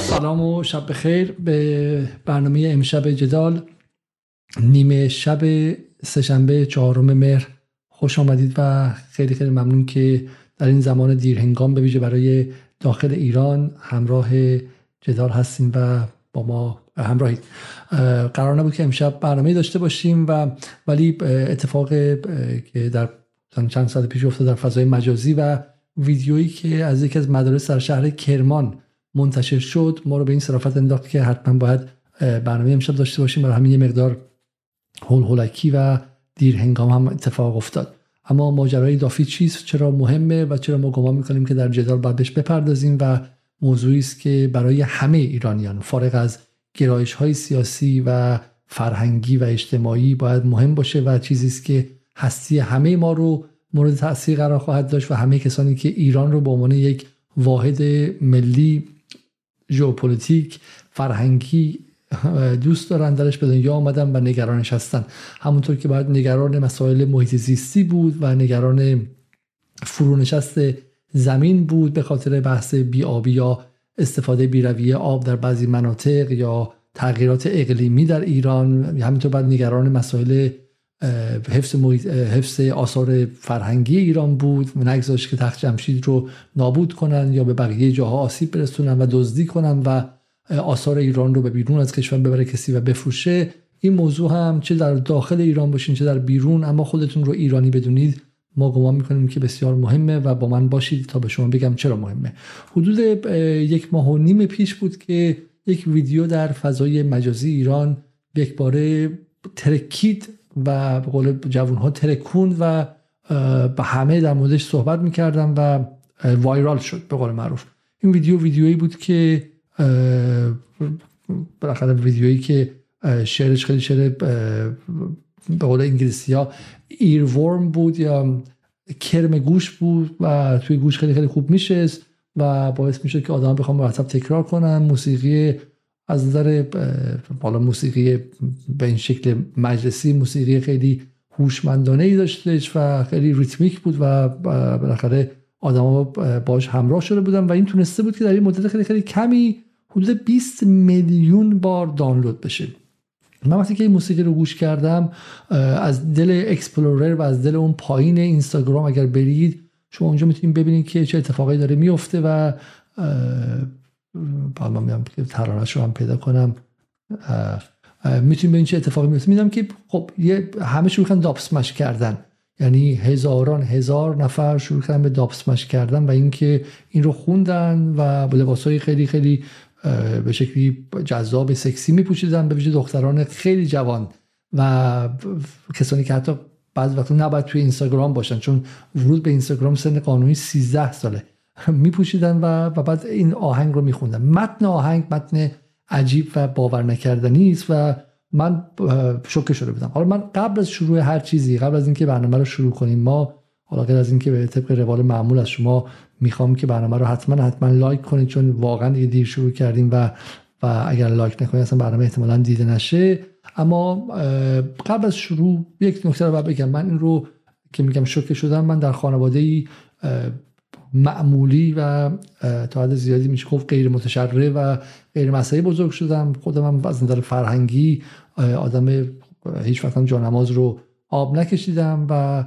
سلام و شب بخیر. به برنامه امشب جدال نیمه شب سهشنبه چهارم مهر. خوش آمدید و خیلی خیلی ممنون که در این زمان دیر هنگام به ویژه برای داخل ایران همراه جدال هستیم و با ما همراهید. قرار نبود که امشب برنامه داشته باشیم و ولی اتفاق که در چند سال پیش افتاد در فضای مجازی و ویدیویی که از یکی از مدارس در شهر کرمان منتشر شد ما رو به این صرافت انداخت که حتما باید برنامه امشب داشته باشیم. برای همین یه مقدار هول هولکی و دیر هنگام هم اتفاق افتاد. اما ماجرای دافی چیست؟ چرا مهمه و چرا ما گمان می‌کنیم که در جدال باید بهش بپردازیم و موضوعی است که برای همه ایرانیان فارغ از گرایش های سیاسی و فرهنگی و اجتماعی باید مهم باشه و چیزی است که هستی همه ما رو مورد تاثیر قرار خواهد داشت و همه کسانی که ایران رو به عنوان یک واحد ملی ژئوپلیتیک فرهنگی دوست دارن درش به دنیا آمدن و نگرانش هستن همونطور که باید نگران مسائل محیط زیستی بود و نگران فرونشست زمین بود به خاطر بحث بیابی یا استفاده بیرویه آب در بعضی مناطق یا تغییرات اقلیمی در ایران. همینطور بعد نگران مسائل حفظ, حفظ آثار فرهنگی ایران بود. نگذاشت که تخت جمشید رو نابود کنن یا به بقیه جاها آسیب برسونن و دزدی کنن و آثار ایران رو به بیرون از کشور ببره کسی و بفروشه. این موضوع هم چه در داخل ایران باشین چه در بیرون اما خودتون رو ایرانی بدونید. ما گمان می‌کنیم که بسیار مهمه و با من باشید تا به شما بگم چرا مهمه. حدود یک ماه و نیم پیش بود که یک ویدیو در فضای مجازی ایران یک باره ترکید و به قول جوان ها ترکوند و به همه در موردش صحبت می‌کردم و وایرال شد به قول معروف. این ویدیو ویدیویی بود که بالاخره ویدیویی که شعرش خیلی شعر به قول انگلیسی ها ایرورم بود یا کرم گوش بود و توی گوش خیلی خیلی خوب میشه و باعث میشه که آدم بخوام مرتب تکرار کنن موسیقی از نظر بالا موسیقی به این شکل مجلسی موسیقی خیلی هوشمندانه ای داشتش و خیلی ریتمیک بود و بالاخره آدما باش همراه شده بودن و این تونسته بود که در این مدت خیلی خیلی کمی حدود 20 میلیون بار دانلود بشه. من وقتی که این موسیقی رو گوش کردم از دل explorer و از دل اون پایین اینستاگرام اگر برید شما اونجا می‌تونید ببینید که چه اتفاقی داره میفته و حالا میام که رو هم پیدا کنم. می‌تونیم ببینید چه اتفاقی میفته میدم که خب یه همه شروع کردن داپسمش کردن. یعنی هزاران هزار نفر شروع کردن به داپسمش کردن و اینکه این رو خوندن و با لباسهای خیلی خیلی به شکلی جذاب سکسی میپوشیدن به ویژه دختران خیلی جوان. و کسانی که حتی بعض وقتا نباید توی اینستاگرام باشن چون ورود به اینستاگرام سن قانونی 13 ساله. میپوشیدن و, و بعد این آهنگ رو میخوندن. متن آهنگ متن عجیب و باور نکردنی است و من شوکه شده بودم. حالا من قبل از شروع هر چیزی قبل از اینکه برنامه رو شروع کنیم ما حالا غیر از اینکه به طبق روال معمول از شما می‌خوام که برنامه رو حتما حتما لایک کنید چون واقعا یه دیر شروع کردیم و و اگر لایک نکنید اصلا برنامه احتمالا دیده نشه. اما قبل از شروع یک نکته رو بگم. من این رو که میگم شوکه شدم من در خانواده ای معمولی و تا حد زیادی میشه گفت غیر متشرع و غیر مذهبی بزرگ شدم. خودم هم از نظر فرهنگی آدم هیچ وقت جانماز رو آب نکشیدم و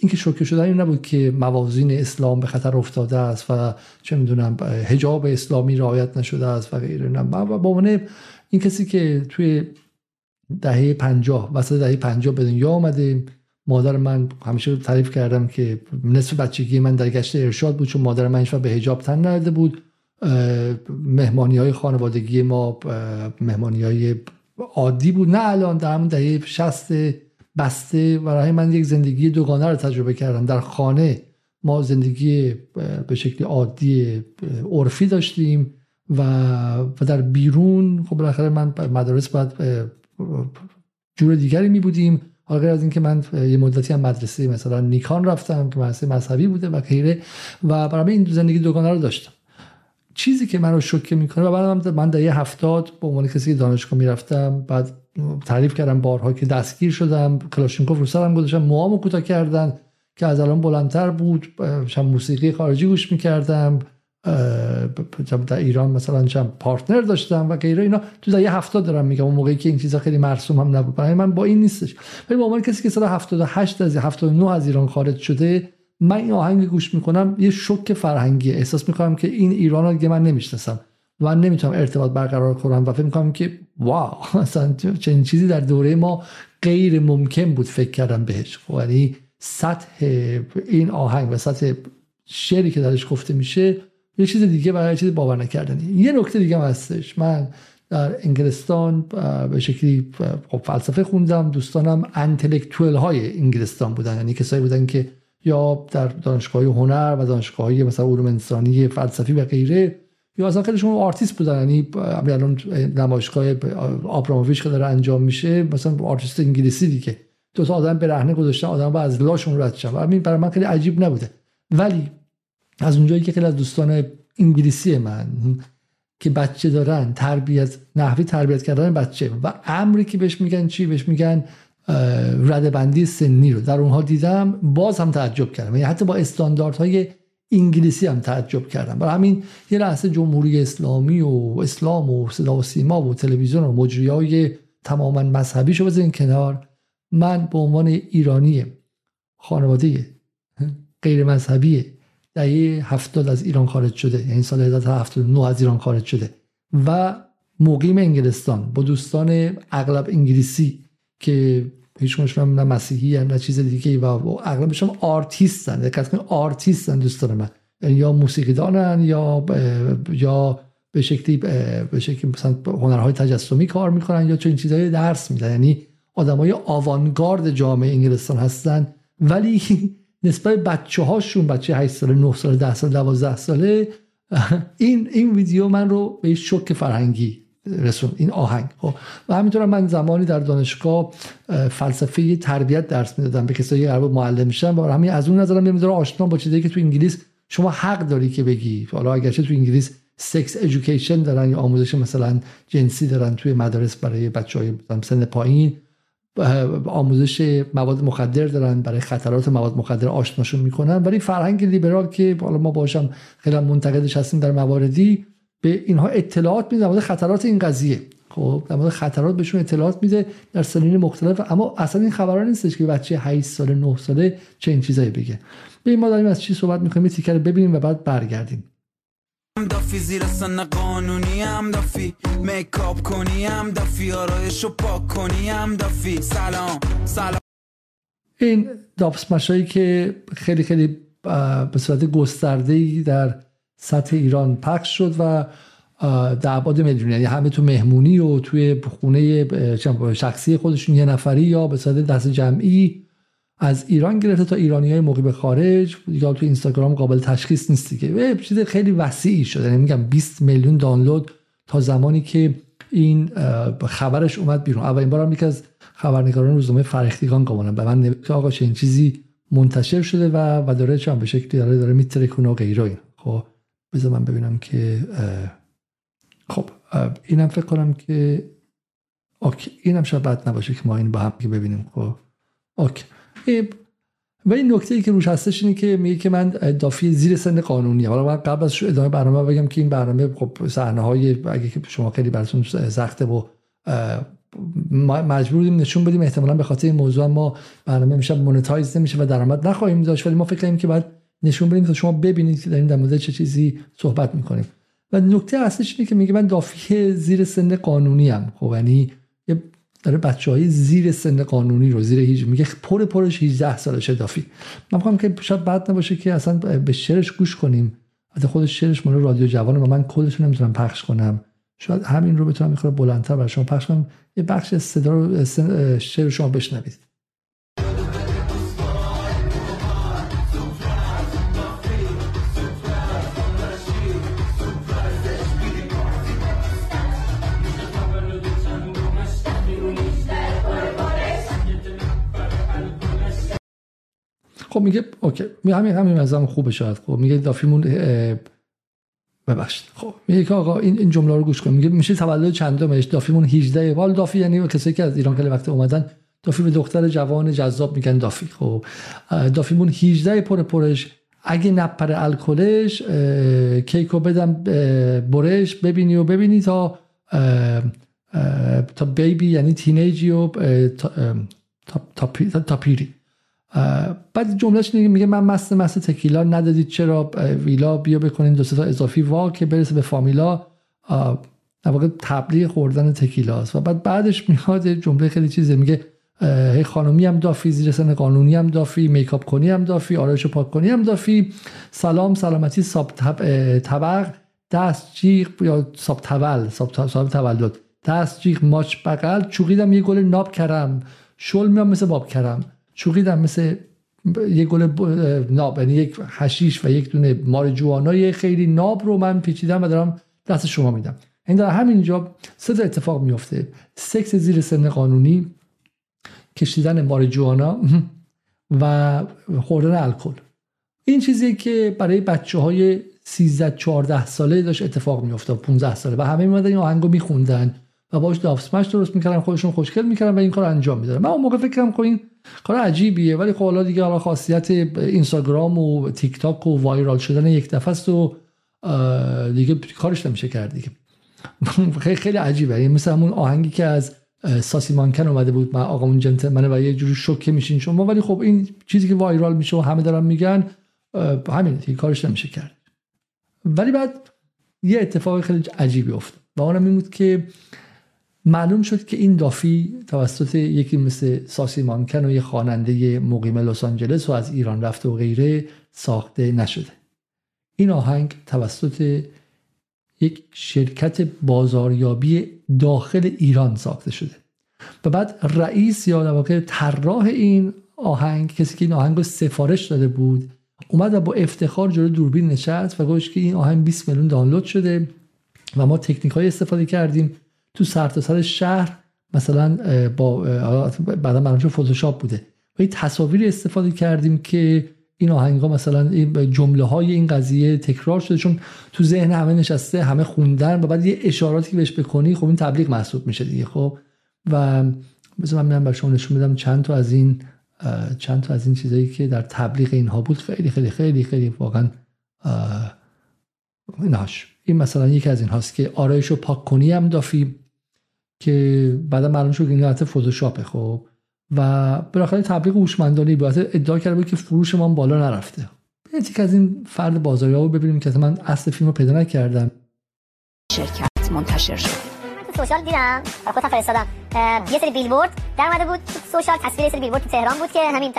اینکه شوکه شدن این نبود که موازین اسلام به خطر افتاده است و چه می‌دونم حجاب اسلامی رعایت نشده است و غیره. نه و با این کسی که توی دهه پنجاه وسط دهه پنجاه به دنیا آمده مادر من همیشه تعریف کردم که نصف بچگی من در گشت ارشاد بود چون مادر من به حجاب تن نرده بود. مهمانی های خانوادگی ما مهمانی های عادی بود. نه الان در همون دهه شست بسته و من یک زندگی دوگانه رو تجربه کردم. در خانه ما زندگی به شکل عادی عرفی داشتیم و, و در بیرون خب بالاخره من مدارس باید جور دیگری می بودیم حالا غیر از اینکه من یه مدتی هم مدرسه مثلا نیکان رفتم که مدرسه مذهبی بوده و غیره و برای این زندگی دوگانه رو داشتم. چیزی که من رو شوکه می‌کنه و بعد من در یه هفتاد به عنوان کسی که دانشگاه می‌رفتم بعد تعریف کردم بارها که دستگیر شدم کلاشینکوف رو سرم گذاشتم موامو کوتاه کردن که از الان بلندتر بود شم موسیقی خارجی گوش می‌کردم. در ایران مثلا چند پارتنر داشتم و غیره اینا. تو دهه 70 دارم میگم اون موقعی که این چیزا خیلی مرسوم هم نبود. برای من با این نیستش. ولی به عنوان کسی که سال 78 از 79 از ایران خارج شده من این آهنگ گوش می‌کنم یه شوک فرهنگی احساس می‌کنم که این ایران رو دیگه من نمی‌شناسم. من نمی‌تونم ارتباط برقرار کنم و فکر می‌کنم که واو مثلا چنین چیزی در دوره ما غیر ممکن بود فکر کردم بهش. خب یعنی سطح این آهنگ و سطح شعری که درش گفته میشه یه چیز دیگه برای چیز باور نکردنی. یه نکته دیگه هستش. من در انگلستان به شکلی خب فلسفه خوندم دوستانم intellectual های انگلستان بودن. یعنی کسایی بودن که یا در دانشگاه هنر و دانشگاه مثلا علوم انسانی فلسفی و غیره یا اصلا خیلیشون آرتیست بودن. یعنی الان نمایشگاه آبراموویچ که داره انجام میشه مثلا آرتیست انگلیسی دیگه. دو تا آدم به رهنه گذاشتن آدم با از لاشون رد شدن. همین برای من خیلی عجیب نبوده. ولی از اونجایی که خیلی از دوستان انگلیسی من که بچه دارن تربیت نحوی تربیت کردن بچه و امری که بهش میگن چی؟ بهش میگن ردبندی سنی رو. در اونها دیدم باز هم تعجب کردم. یعنی حتی با استانداردهای انگلیسی هم تعجب کردم. برای همین یه لحظه جمهوری اسلامی و اسلام و صدا و سیما و تلویزیون و مجری های تماما مذهبی شو بزنین کنار. من به عنوان ایرانی خانواده غیر مذهبی دهه هفتاد از ایران خارج شده. یعنی سال 1979 از ایران خارج شده. و مقیم انگلستان با دوستان اغلب انگلیسی که هیچ نه مسیحی هم نه چیز دیگه و اغلبش هم آرتیستن. دقت کنید آرتیستن دوستان من. یعنی یا موسیقیدانن یا یا به شکلی به شکلی مثلا هنرهای تجسمی کار می‌کنن یا چنین چیزهای درس میدن. یعنی آدمای آوانگارد جامعه انگلستان هستن. ولی نسبت بچه هاشون بچه 8 ساله 9 ساله 10 ساله 12 ساله این این ویدیو من رو به شوک فرهنگی رسون این آهنگ. خب و همینطور من زمانی در دانشگاه فلسفه تربیت درس می‌دادم به کسایی که معلم میشن و همین از اون نظرم می‌ذاره آشنا با چیزی که تو انگلیس شما حق داری که بگی. حالا اگرچه تو انگلیس سکس ادویکیشن دارن یا آموزش مثلا جنسی دارن توی مدارس برای بچه های سن پایین آموزش مواد مخدر دارن برای خطرات مواد مخدر آشناشون می‌کنن. ولی فرهنگ لیبرال که حالا ما باشم خیلی منتقدش هستیم در مواردی به اینها اطلاعات میده. مورد خطرات این قضیه. خب در مورد خطرات بهشون اطلاعات میده در سنین مختلف. اما اصلا این خبرها نیستش که بچه 8 ساله 9 ساله چه این چیزایی بگه. به ما داریم از چی صحبت می‌کنیم تیکر ببینیم و بعد برگردیم. دافی زیر سن قانونی هم دافی. میکاپ کنی هم دافی. آرایشو پاک کنی هم دافی. سلام سلام. این داپسمشایی که خیلی خیلی به صورت گسترده در سطح ایران پخش شد و در ابعاد میلیون یعنی همه تو مهمونی و توی خونه شخصی خودشون یه نفری یا به صورت دست جمعی از ایران گرفته تا ایرانی های مقیم خارج یا تو اینستاگرام قابل تشخیص نیست دیگه. چیز خیلی وسیعی شده. یعنی میگم 20 میلیون دانلود تا زمانی که این خبرش اومد بیرون. اولین بارم یکی از خبرنگاران روزنامه فرهیختگان گمانم. به من نوشت آقا این چیزی منتشر شده و و داره چون به شکلی داره داره میترکونه و غیره خب بذار من ببینم که خب اینم فکر کنم که OK اینم شاید بد نباشه که ما این با هم که ببینیم. خب OK. و این نکته ای که روش هستش اینه که میگه که من دافی زیر سن قانونی حالا من قبل از ادامه برنامه بگم که این برنامه خب صحنه های اگه که شما خیلی براتون سخته و مجبور بودیم نشون بدیم احتمالا به خاطر این موضوع ما برنامه میشه monetize نمیشه و درآمد نخواهیم داشت. ولی ما فکر کنیم که باید نشون بدیم تا شما ببینید که داریم در مورد چه چیزی صحبت می‌کنیم. و نکته اصلیش اینه که میگه من دافی زیر سن قانونی ام خب یعنی داره بچه های زیر سن قانونی رو زیر هیچ میگه پر پرش 18 سالشه دافی من میگم که شاید بد نباشه که اصلا به شعرش گوش کنیم. حتی خودش شعرش مال رادیو جوان و من کلش نمی‌تونم پخش کنم. شاید همین رو بتونم می‌خوره بلندتر برای شما پخش کنم. یه بخش صدا رو شعر شما بشنوید. خب میگه اوکی. همین همین مثلا خوبه شاید. خب میگه دافیمون ببخشید. خب میگه که آقا این این جمله رو گوش کن. میگه میشه تولد چندمش؟ دافیمون 18 وال دافی یعنی کسایی که از ایران خیلی وقت اومدن دافی به دختر جوان جذاب میگن دافی. خب دافیمون 18 پر پرش. اگه نپر الکلش کیکو بدم برش ببینی و ببینی تا تا بیبی یعنی تینیجی و تا, تا, تا پیری. بعد جملهش میگه من مست مست تکیلا ندادید چرا ویلا بیا بکنین دو تا اضافی وا که برسه به فامیلا. در واقع تبلیغ خوردن تکیلاست. و بعد بعدش میاد جمله خیلی چیزه. میگه هی خانومی هم دافی زیر سن قانونی هم دافی میکاپ کنی هم دافی آرایش پاک کنی هم دافی. سلام سلامتی ساب طبق دست جیغ یا ساب تول ساب تولد. دست جیغ ماچ بغل. چوقیدم یه گل ناب کرم شل میام مثل باب کرم چوقیدم مثل یه گل ناب یعنی یک حشیش و یک دونه مار خیلی ناب رو من پیچیدم و دارم دست شما میدم. این در همینجا سه اتفاق میفته سکس زیر سن قانونی کشیدن ماریجوانا و خوردن الکل. این چیزی که برای بچه های 13 14 ساله داشت اتفاق میفته 15 ساله. و همه میمدن این آهنگو میخوندن. و باش دافسمش درست می‌کردن خودشون خوشگل می‌کردن و این کار انجام می‌دادن. من اون موقع فکرم که این کار عجیبیه ولی خب حالا دیگه حالا خاصیت اینستاگرام و تیک تاک و وایرال شدن یک دفعه است و دیگه کارش نمیشه کرد دیگه. خیلی خیلی عجیبه. یعنی مثل همون آهنگی که از ساسی مانکن اومده بود من آقا اون جنتلمنه و یه جوری شوکه میشین شما ولی خب این چیزی که وایرال میشه و همه دارن میگن همین دیگه کارش نمیشه کرد. ولی بعد یه اتفاق خیلی عجیبی افتاد و اونم این بود که معلوم شد که این دافی توسط یکی مثل ساسی مانکن و یه خواننده مقیم لس آنجلس و از ایران رفته و غیره ساخته نشده. این آهنگ توسط یک شرکت بازاریابی داخل ایران ساخته شده. و بعد رئیس یا در واقع طراح این آهنگ کسی که این آهنگ رو سفارش داده بود اومد و با افتخار جلو دوربین نشست و گفت که این آهنگ 20 میلیون دانلود شده و ما تکنیک های استفاده کردیم تو سرتاسر سر شهر مثلا با بعدا معلوم فتوشاپ بوده. و این تصاویری استفاده کردیم که این آهنگا مثلا جمله های این قضیه تکرار شده چون تو ذهن همه نشسته همه خوندن و بعد یه اشاراتی که بهش بکنی خب این تبلیغ محسوب میشه دیگه خب. و بذار من برای شما نشون بدم چند تا از این چند تا از این چیزایی که در تبلیغ اینها بود. خیلی خیلی خیلی خیلی واقعا ایناش این مثلا یکی از این هاست که آرایش رو پاک کنی هم دافی. که بعدا معلوم شد که این فتوشاپه خب. و بالاخره تبلیغ هوشمندانه بود ادعا کرده بود که فروش ما بالا نرفته. یکی از این فرد بازاری ها رو ببینیم که من اصل فیلم رو پیدا نکردم. شرکت منتشر شد. سوشال دیدم. و خودم فرستادم. یه سری بیلبورد در اومده بود. سوشال تصویر یه سری بیلبورد تو تهران بود که همین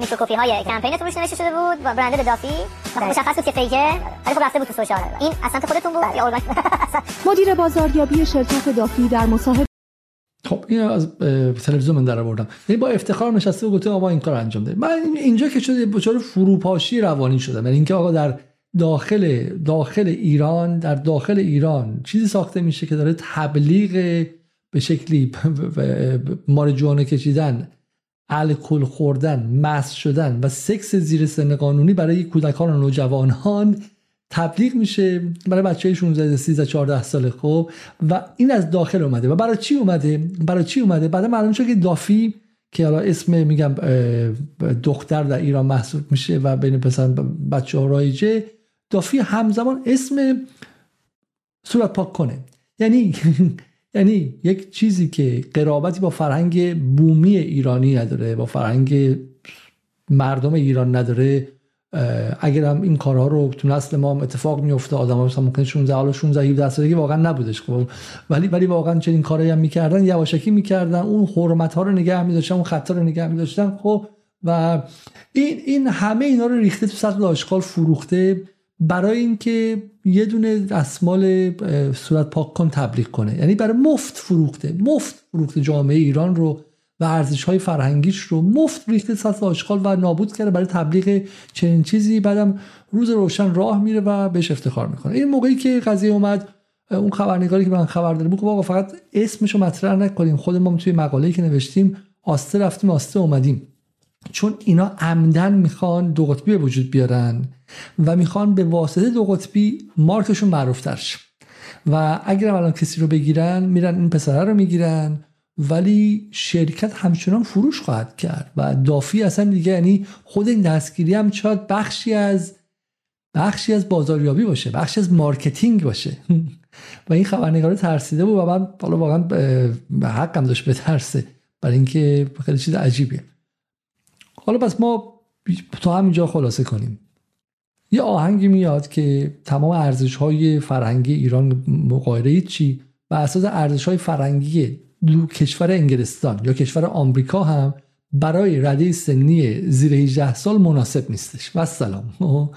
میکروکوپی های کمپین تو روش نوشته شده بود برنده به دافی بله. مشخص بود که فیکه ولی خب رفته بود تو سوشال. این اصلا خودتون بود؟ یا مدیر بازاریابی شرکت دافی در مصاحبه خب این از تلویزیون من در آوردم. یعنی با افتخار نشسته و گفته آقا این کار انجام ده من اینجا که شده بچار فروپاشی روانی شدم. یعنی اینکه آقا در داخل داخل ایران در داخل ایران چیزی ساخته میشه که داره تبلیغ به شکلی مارجوانه کشیدن الکل خوردن مست شدن و سکس زیر سن قانونی برای کودکان و نوجوانان تبلیغ میشه برای بچه های 16 13 14 ساله خب و این از داخل اومده. و برای چی اومده؟ برای چی اومده؟ بعد معلوم شد که دافی که حالا اسم میگم دختر در ایران محسوب میشه و بین پسر بچه ها رایجه. دافی همزمان اسم صورت پاک کنه. یعنی یعنی یک چیزی که قرابتی با فرهنگ بومی ایرانی نداره با فرهنگ مردم ایران نداره. اگر هم این کارها رو تو نسل ما اتفاق میفته آدم مثلا ممکن 16 حالا 16 17 سالگی واقعا نبودش. خب ولی ولی واقعا چنین کارایی هم می‌کردن یواشکی می‌کردن اون حرمت ها رو نگه میداشتن اون خطا رو نگه میداشتن. خب و این این همه اینا رو ریخته تو سطح آشغال فروخته. برای اینکه یه دونه دستمال صورت پاک کن تبلیغ کنه. یعنی برای مفت فروخته. مفت فروخته جامعه ایران رو و ارزش های فرهنگیش رو. مفت ریخته سطح آشغال و نابود کرده برای تبلیغ چنین چیزی. بعدم روز روشن راه میره و بهش افتخار می‌کنه. این موقعی که قضیه اومد اون خبرنگاری که من خبر داده بود آقا فقط اسمشو مطرح نکنیم. خود ما توی مقاله‌ای که نوشتیم آسته رفتیم آسته اومدیم. چون اینا عمدن می‌خوان دو قطبی به وجود بیارن و می‌خوان به واسطه دو قطبی مارکشون معروف تر شه و اگر الان کسی رو بگیرن میرن این پسره رو می‌گیرن ولی شرکت همچنان فروش خواهد کرد و دافی اصلا دیگه یعنی خود این دستگیری هم شاید بخشی از بخشی از بازاریابی باشه بخشی از marketing باشه. و این خبرنگار ترسیده بود و من حالا واقعا حقم داشت به ترسه برای اینکه خیلی چیز عجیبیه. حالا پس ما تا همینجا خلاصه کنیم. یه آهنگی میاد که تمام ارزش های فرهنگی ایران مقایره چی؟ و اساس ارزش های فرهنگی کشور انگلستان یا کشور آمریکا هم برای رده سنی زیر 18 سال مناسب نیستش. و سلام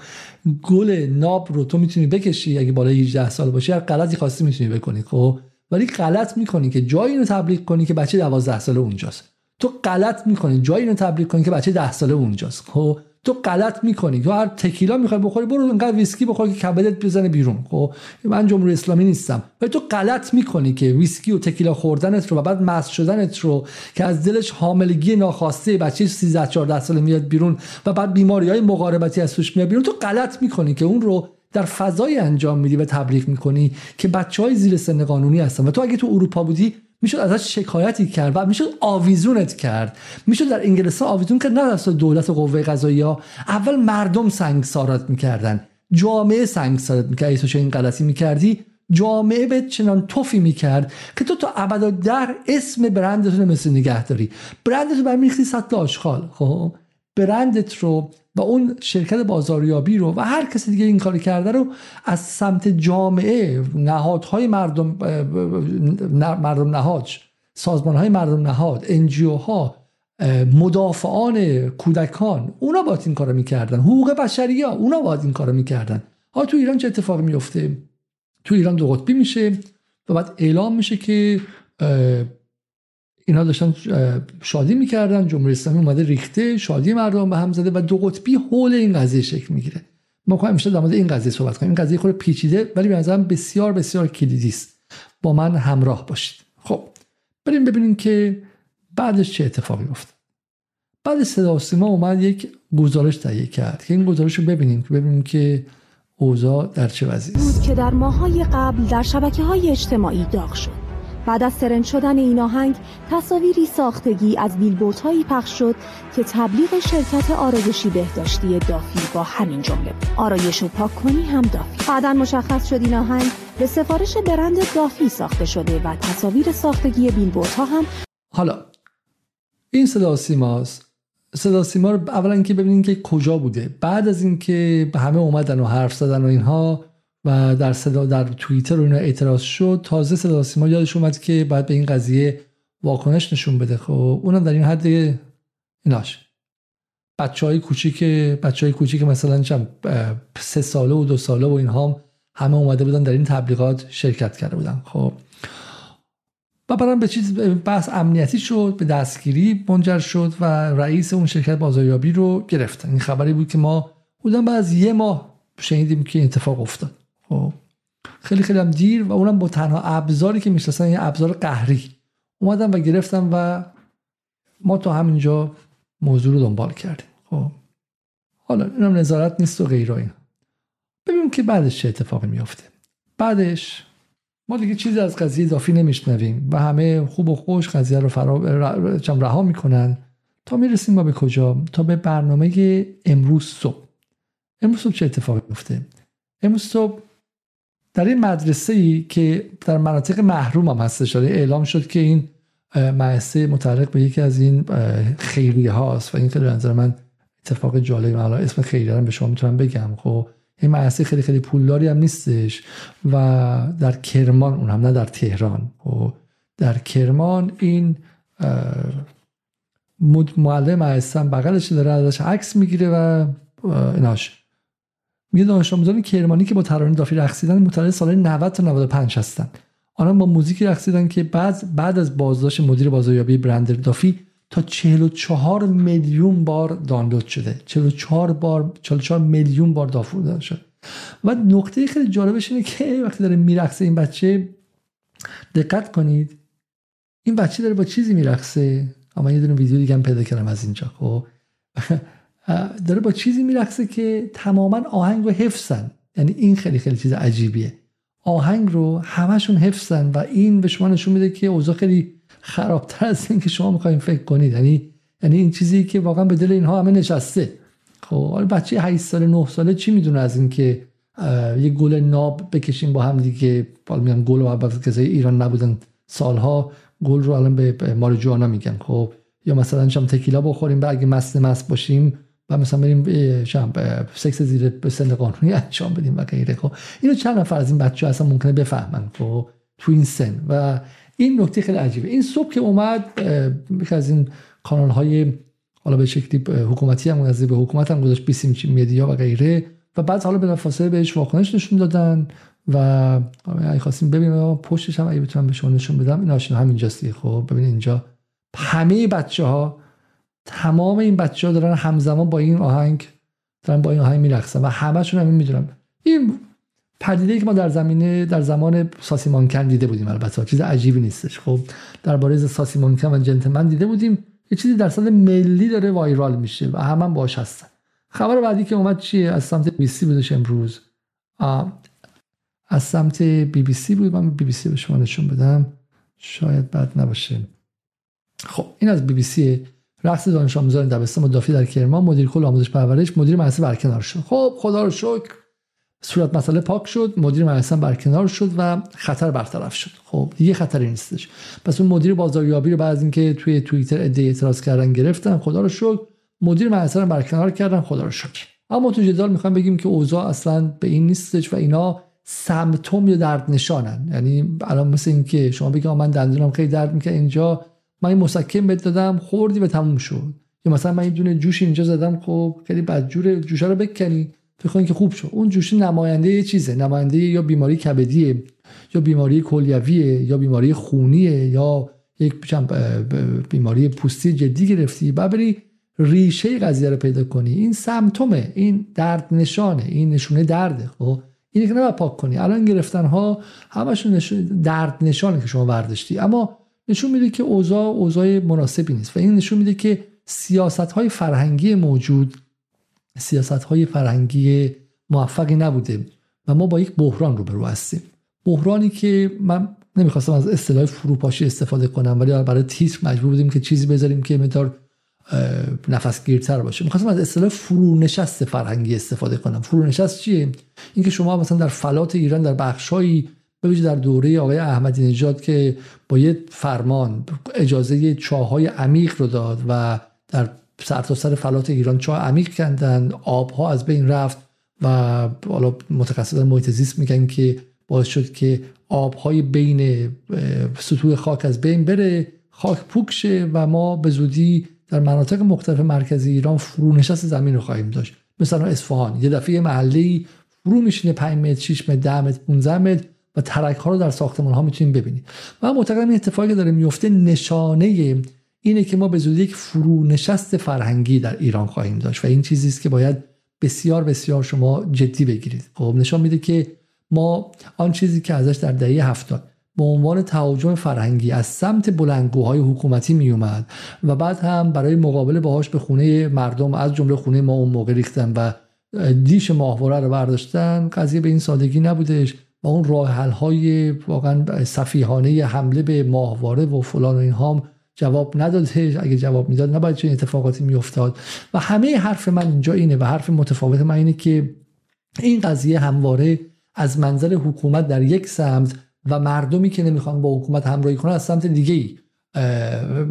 گل ناب رو تو می‌تونی بکشی اگه بالای 18 سال باشی هر غلطی خواستی می‌تونی بکنی خب؟ ولی غلط می‌کنی که جایی رو تبلیغ کنی که بچه 12 ساله اونجاست. تو غلط می‌کنی جایی رو تبلیغ کنی که بچه 10 ساله اونجاست. خب تو غلط می‌کنی تو هر تکیلا می‌خوای بخوری برو انقدر ویسکی بخور که کبدت بزنه بیرون. خب من جمهوری اسلامی نیستم. ولی تو غلط می‌کنی که ویسکی و تکیلا خوردنت رو و بعد مست شدنت رو که از دلش حاملگی ناخواسته بچه 13 14 ساله میاد بیرون و بعد بیماری های مقاربتی از توش میاد بیرون تو غلط می‌کنی که اون رو در فضای انجام میدی و تبلیغ می‌کنی که بچه های زیر سن قانونی هستن. و تو اگه تو اروپا بودی می‌شد ازش شکایتی کرد و می‌شد آویزونت کرد. می‌شد در انگلستان آویزون کرد نه از دولت قوه قضایی ها اول مردم سنگسارت می‌کردن. جامعه سنگسارت می‌کرد. تو این غلطی می‌کردی؟ جامعه به چنان توفی می‌کرد که تو تا ابدا در اسم برندتون مثل نگه داری برندت رو برمیختی سطل آشغال. خب؟ برندت رو و اون شرکت بازاریابی رو و هر کسی دیگه این کار کرده رو از سمت جامعه نهادهای مردم مردم نهاد سازمان های مردم نهاد انجیو ها مدافعان کودکان اونا باید این کارو می‌کردن. حقوق بشری ها اونا باید این کارو می‌کردن. ها تو ایران چه اتفاقی میفته تو ایران دو قطبی میشه و بعد اعلام میشه که اینا داشتن شادی می‌کردن جمهوری اسلامی اومده ریخته شادی مردم به هم زده و دو قطبی حول این قضیه شکل می‌گیره. ما خواهیم در مورد این قضیه صحبت کنیم. این قضیه خود پیچیده ولی به نظرم بسیار بسیار کلیدی است. با من همراه باشید. خب بریم ببینیم که بعدش چه اتفاقی افتاد. بعد صدا سیما اومد یک گزارش تهیه کرد که این گزارش رو ببینیم که ببینیم که اوضاع در چه وضعی است. که در ماهای قبل در شبکه های اجتماعی داغ شد. بعد از ترند شدن این آهنگ تصاویری ساختگی از بیلبوردهایی پخش شد که تبلیغ شرکت آرایشی بهداشتی دافی با همین جمله آرایش و پاک کنی هم دافی. بعدا مشخص شد این آهنگ به سفارش برند دافی ساخته شده و تصاویر ساختگی بیلبوردها هم حالا این صدا سیماست صدا سیما رو اولا که ببینید که کجا بوده. بعد از اینکه همه اومدن و حرف زدن و اینها و در صدا در توییتر رو اینا اعتراض شد. تازه صدا سیما یادش اومد که بعد به این قضیه واکنش نشون بده. خب اونم در این حد ایناش بچه های کوچیک بچه های کوچیک مثلا چم سه ساله و دو ساله و اینها همه اومده بودن در این تبلیغات شرکت کرده بودن. خب. و بعدم به چیز بحث امنیتی شد به دستگیری منجر شد و رئیس اون شرکت بازاریابی رو گرفتن این خبری بود که ما بودن بعد از یه ماه شنیدیم که اتفاق افتاد. خب. خیلی خیلی هم دیر و اونم با تنها ابزاری که می‌شناسن یه ابزار قهری. اومدم و گرفتم و ما تا همینجا موضوع رو دنبال کردیم. خب. حالا اینم نظارت نیست و غیره این ببینیم که بعدش چه اتفاقی میافته. بعدش ما دیگه چیزی از قضیه اضافی نمیشنویم و همه خوب و خوش قضیه رو فرا رها می‌کنن. تا می‌رسیم ما به کجا؟ تا به برنامه امروز صبح. امروز صبح چه اتفاقی میفته امروز صبح در این مدرسه ای که در مناطق محروم هم هستش اعلام شد که این مدرسه متعلق به یکی از این خیریه هاست و این خیلی نظر من اتفاق جالبی حالا اسم خیریه رو به شما می‌تونم بگم. خب این مدرسه خیلی خیلی پولداری هم نیستش و در کرمان اون هم نه در تهران. و خب، در کرمان این معلم مدرسه بغلش داره ازش عکس می‌گیره و ایناش. میگه دانش آموزان کرمانی که با ترانه دافی رقصیدن متولد سال 90 تا 95 هستن. آنها با موزیکی رقصیدن که بعد بعد از بازداشت مدیر بازاریابی برند دافی تا 44 میلیون بار دانلود شده. 44 بار 44 میلیون بار دافور شد و نقطه خیلی جالبش اینه که وقتی داره میرقصه این بچه دقت کنید این بچه داره با چیزی میرقصه؟ اما یه دونه ویدیو دیگه هم پیدا کردم از اینجا خب؟ داره با چیزی میرقصه که تماما آهنگ رو حفظن. یعنی این خیلی خیلی چیز عجیبیه. آهنگ رو همشون حفظن و این به شما نشون میده که اوضاع خیلی خرابتر از این که شما می‌خواین فکر کنید. یعنی یعنی این چیزی که واقعا به دل اینها همه نشسته. خب حالا بچه 8 ساله 9 ساله چی می‌دونه از اینکه یه گل ناب بکشیم با هم دیگه؟ حالا میگن گل و کسای ایران نبودن سالها. گل رو الان به ماریجوانا میگن. خب یا مثلا شما تکیلا بخوریم و اگه مست مست باشیم مثلا بریم سکس زیر به سن قانونی انجام بدیم و غیره. خب اینو چند نفر از این بچه اصلا ممکنه بفهمن. خب تو این سن. و این نکته خیلی عجیبه. این صبح که اومد یکی از این کانال های حالا به شکلی حکومتی هم از به حکومت هم گذاشت بیسیم مدیا و غیره. و بعد حالا به فاصله بهش واکنش نشون دادن و اگه خواستیم ببینیم پشتش هم اگه بتونم به شما نشون بدم این آشنا همینجاست خب ببینید اینجا همه بچه ها تمام این بچه ها دارن همزمان با این آهنگ دارن با این آهنگ میرقصن و همشون هم می‌دونم. این پدیده که ما در زمینه در زمان ساسی مانکن دیده بودیم البته چیز عجیبی نیستش. خب درباره ساسی مانکن و جنتلمن دیده بودیم. یه چیزی در سطح ملی داره وایرال میشه و همه هم باش هستن. خبر بعدی که اومد چیه؟ از سمت بی سی بودش امروز. از سمت بی بی سی بود. من بی بی سی به شما نشون بدم. شاید بد نباشه. خب این از بی بی سی رقص دانش آموزان دبستان مدافع در کرمان مدیر کل آموزش پرورش مدیر مدرسه برکنار شد. خب خدا رو شکر صورت مسئله پاک شد مدیر مدرسه برکنار شد و خطر برطرف شد. خب دیگه خطری نیستش. پس اون مدیر بازاریابی رو بعد اینکه توی توییتر ایده اعتراض کردن گرفتن خدا رو شکر مدیر مدرسه رو برکنار کردن خدا رو شکر. اما تو جدال می‌خوام بگیم که اوضاع اصلا به این نیستش و اینا سمتوم یا درد نشانن یعنی الان مثل اینکه شما بگید من دندونم خیلی درد می‌کنه اینجا من این مسکن بهت دادم خوردی و تموم شد. یا مثلا من یه دونه جوش اینجا زدم خب خیلی بدجوره جوشه رو بکنی. فکر که خوب شد. اون جوش نماینده یه چیزه. نماینده یا بیماری کبدیه یا بیماری کلیویه یا بیماری خونیه یا یک بیماری پوستی جدی گرفتی. بعد بری ریشه قضیه رو پیدا کنی. این سمتومه. این درد نشانه. این نشونه درده خب. اینه که نباید پاک کنی. الان گرفتن ها همشون درد نشانه که شما برداشتی. اما نشون میده که اوضاع اوضاع مناسبی نیست. و این نشون میده که سیاست های فرهنگی موجود سیاست های فرهنگی موفقی نبوده و ما با یک بحران روبرو هستیم. بحرانی که من نمی‌خواستم از اصطلاح فروپاشی استفاده کنم ولی برای تیتر مجبور بودیم که چیزی بذاریم که مدار نفسگیرتر باشه. می‌خواستم از اصطلاح فرونشست فرهنگی استفاده کنم. فرونشست چیه؟ اینکه شما مثلا در فلات ایران در بخشهایی به در دوره آقای احمدی نژاد که با یه فرمان اجازه چاهای عمیق رو داد و در سرتاسر سر فلات ایران چاه عمیق کندن آبها از بین رفت و حالا متخصصان محیط زیست میگن که باعث شد که آبهای بین سطوح خاک از بین بره خاک پوک شه و ما به زودی در مناطق مختلف مرکزی ایران فرونشست زمین رو خواهیم داشت. مثلا اصفهان یه دفعه محله فرو میشینه 5 متر 6 متر 10 متر 15 متر. و ترک ها رو در ساختمان ها می‌تونیم ببینید و معتقدم این اتفاقی که داره میفته نشانه اینه که ما به زودی یک فرونشست فرهنگی در ایران خواهیم داشت و این چیزی است که باید بسیار بسیار شما جدی بگیرید. خب نشان میده که ما آن چیزی که ازش در دهه هفتاد به عنوان تهاجم فرهنگی از سمت بلندگوهای حکومتی می اومد و بعد هم برای مقابله باهاش به خونه مردم از جمله خونه ما اون موقع ریختن و دیش ماهواره رو برداشتن قضیه به این سادگی نبودش. و اون راه های واقعا صفیحانه حمله به ماهواره و فلان و اینها جواب نداده اگه جواب می‌داد نباید چه اتفاقاتی میافتاد. و همه حرف من اینجا اینه و حرف متفاوت من اینه که این قضیه همواره از منظر حکومت در یک سمت و مردمی که نمی‌خوان با حکومت همراهی کنن از سمت دیگه ای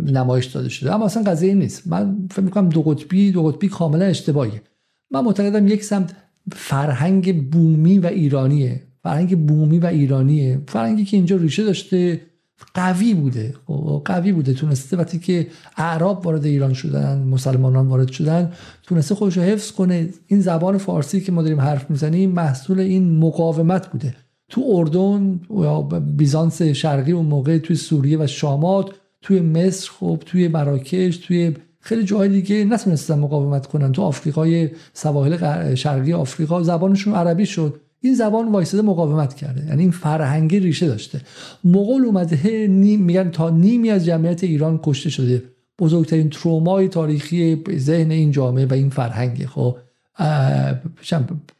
نمایش داده شده. اما اصلا قضیه نیست. من فکر می‌کنم دو قطبی دو قطبی کاملا اشتباهیه. من معتقدم یک سمت فرهنگ بومی و ایرانیه. فرهنگ بومی و ایرانیه. فرهنگی که اینجا ریشه داشته قوی بوده. خب، قوی بوده. تونسته وقتی که اعراب وارد ایران شدن مسلمانان وارد شدن تونسته خودش رو حفظ کنه. این زبان فارسی که ما داریم حرف می‌زنیم محصول این مقاومت بوده. تو اردن یا بیزانس شرقی اون موقع توی سوریه و شامات توی مصر خب توی مراکش توی خیلی جاهای دیگه نتونستن مقاومت کنن. تو آفریقای سواحل شرقی آفریقا زبانشون عربی شد. این زبان وایساده مقاومت کرده. یعنی این فرهنگی ریشه داشته. مغول اومده نیم میگن تا نیمی از جمعیت ایران کشته شده. بزرگترین ترومای تاریخی ذهن این جامعه و این فرهنگه. خب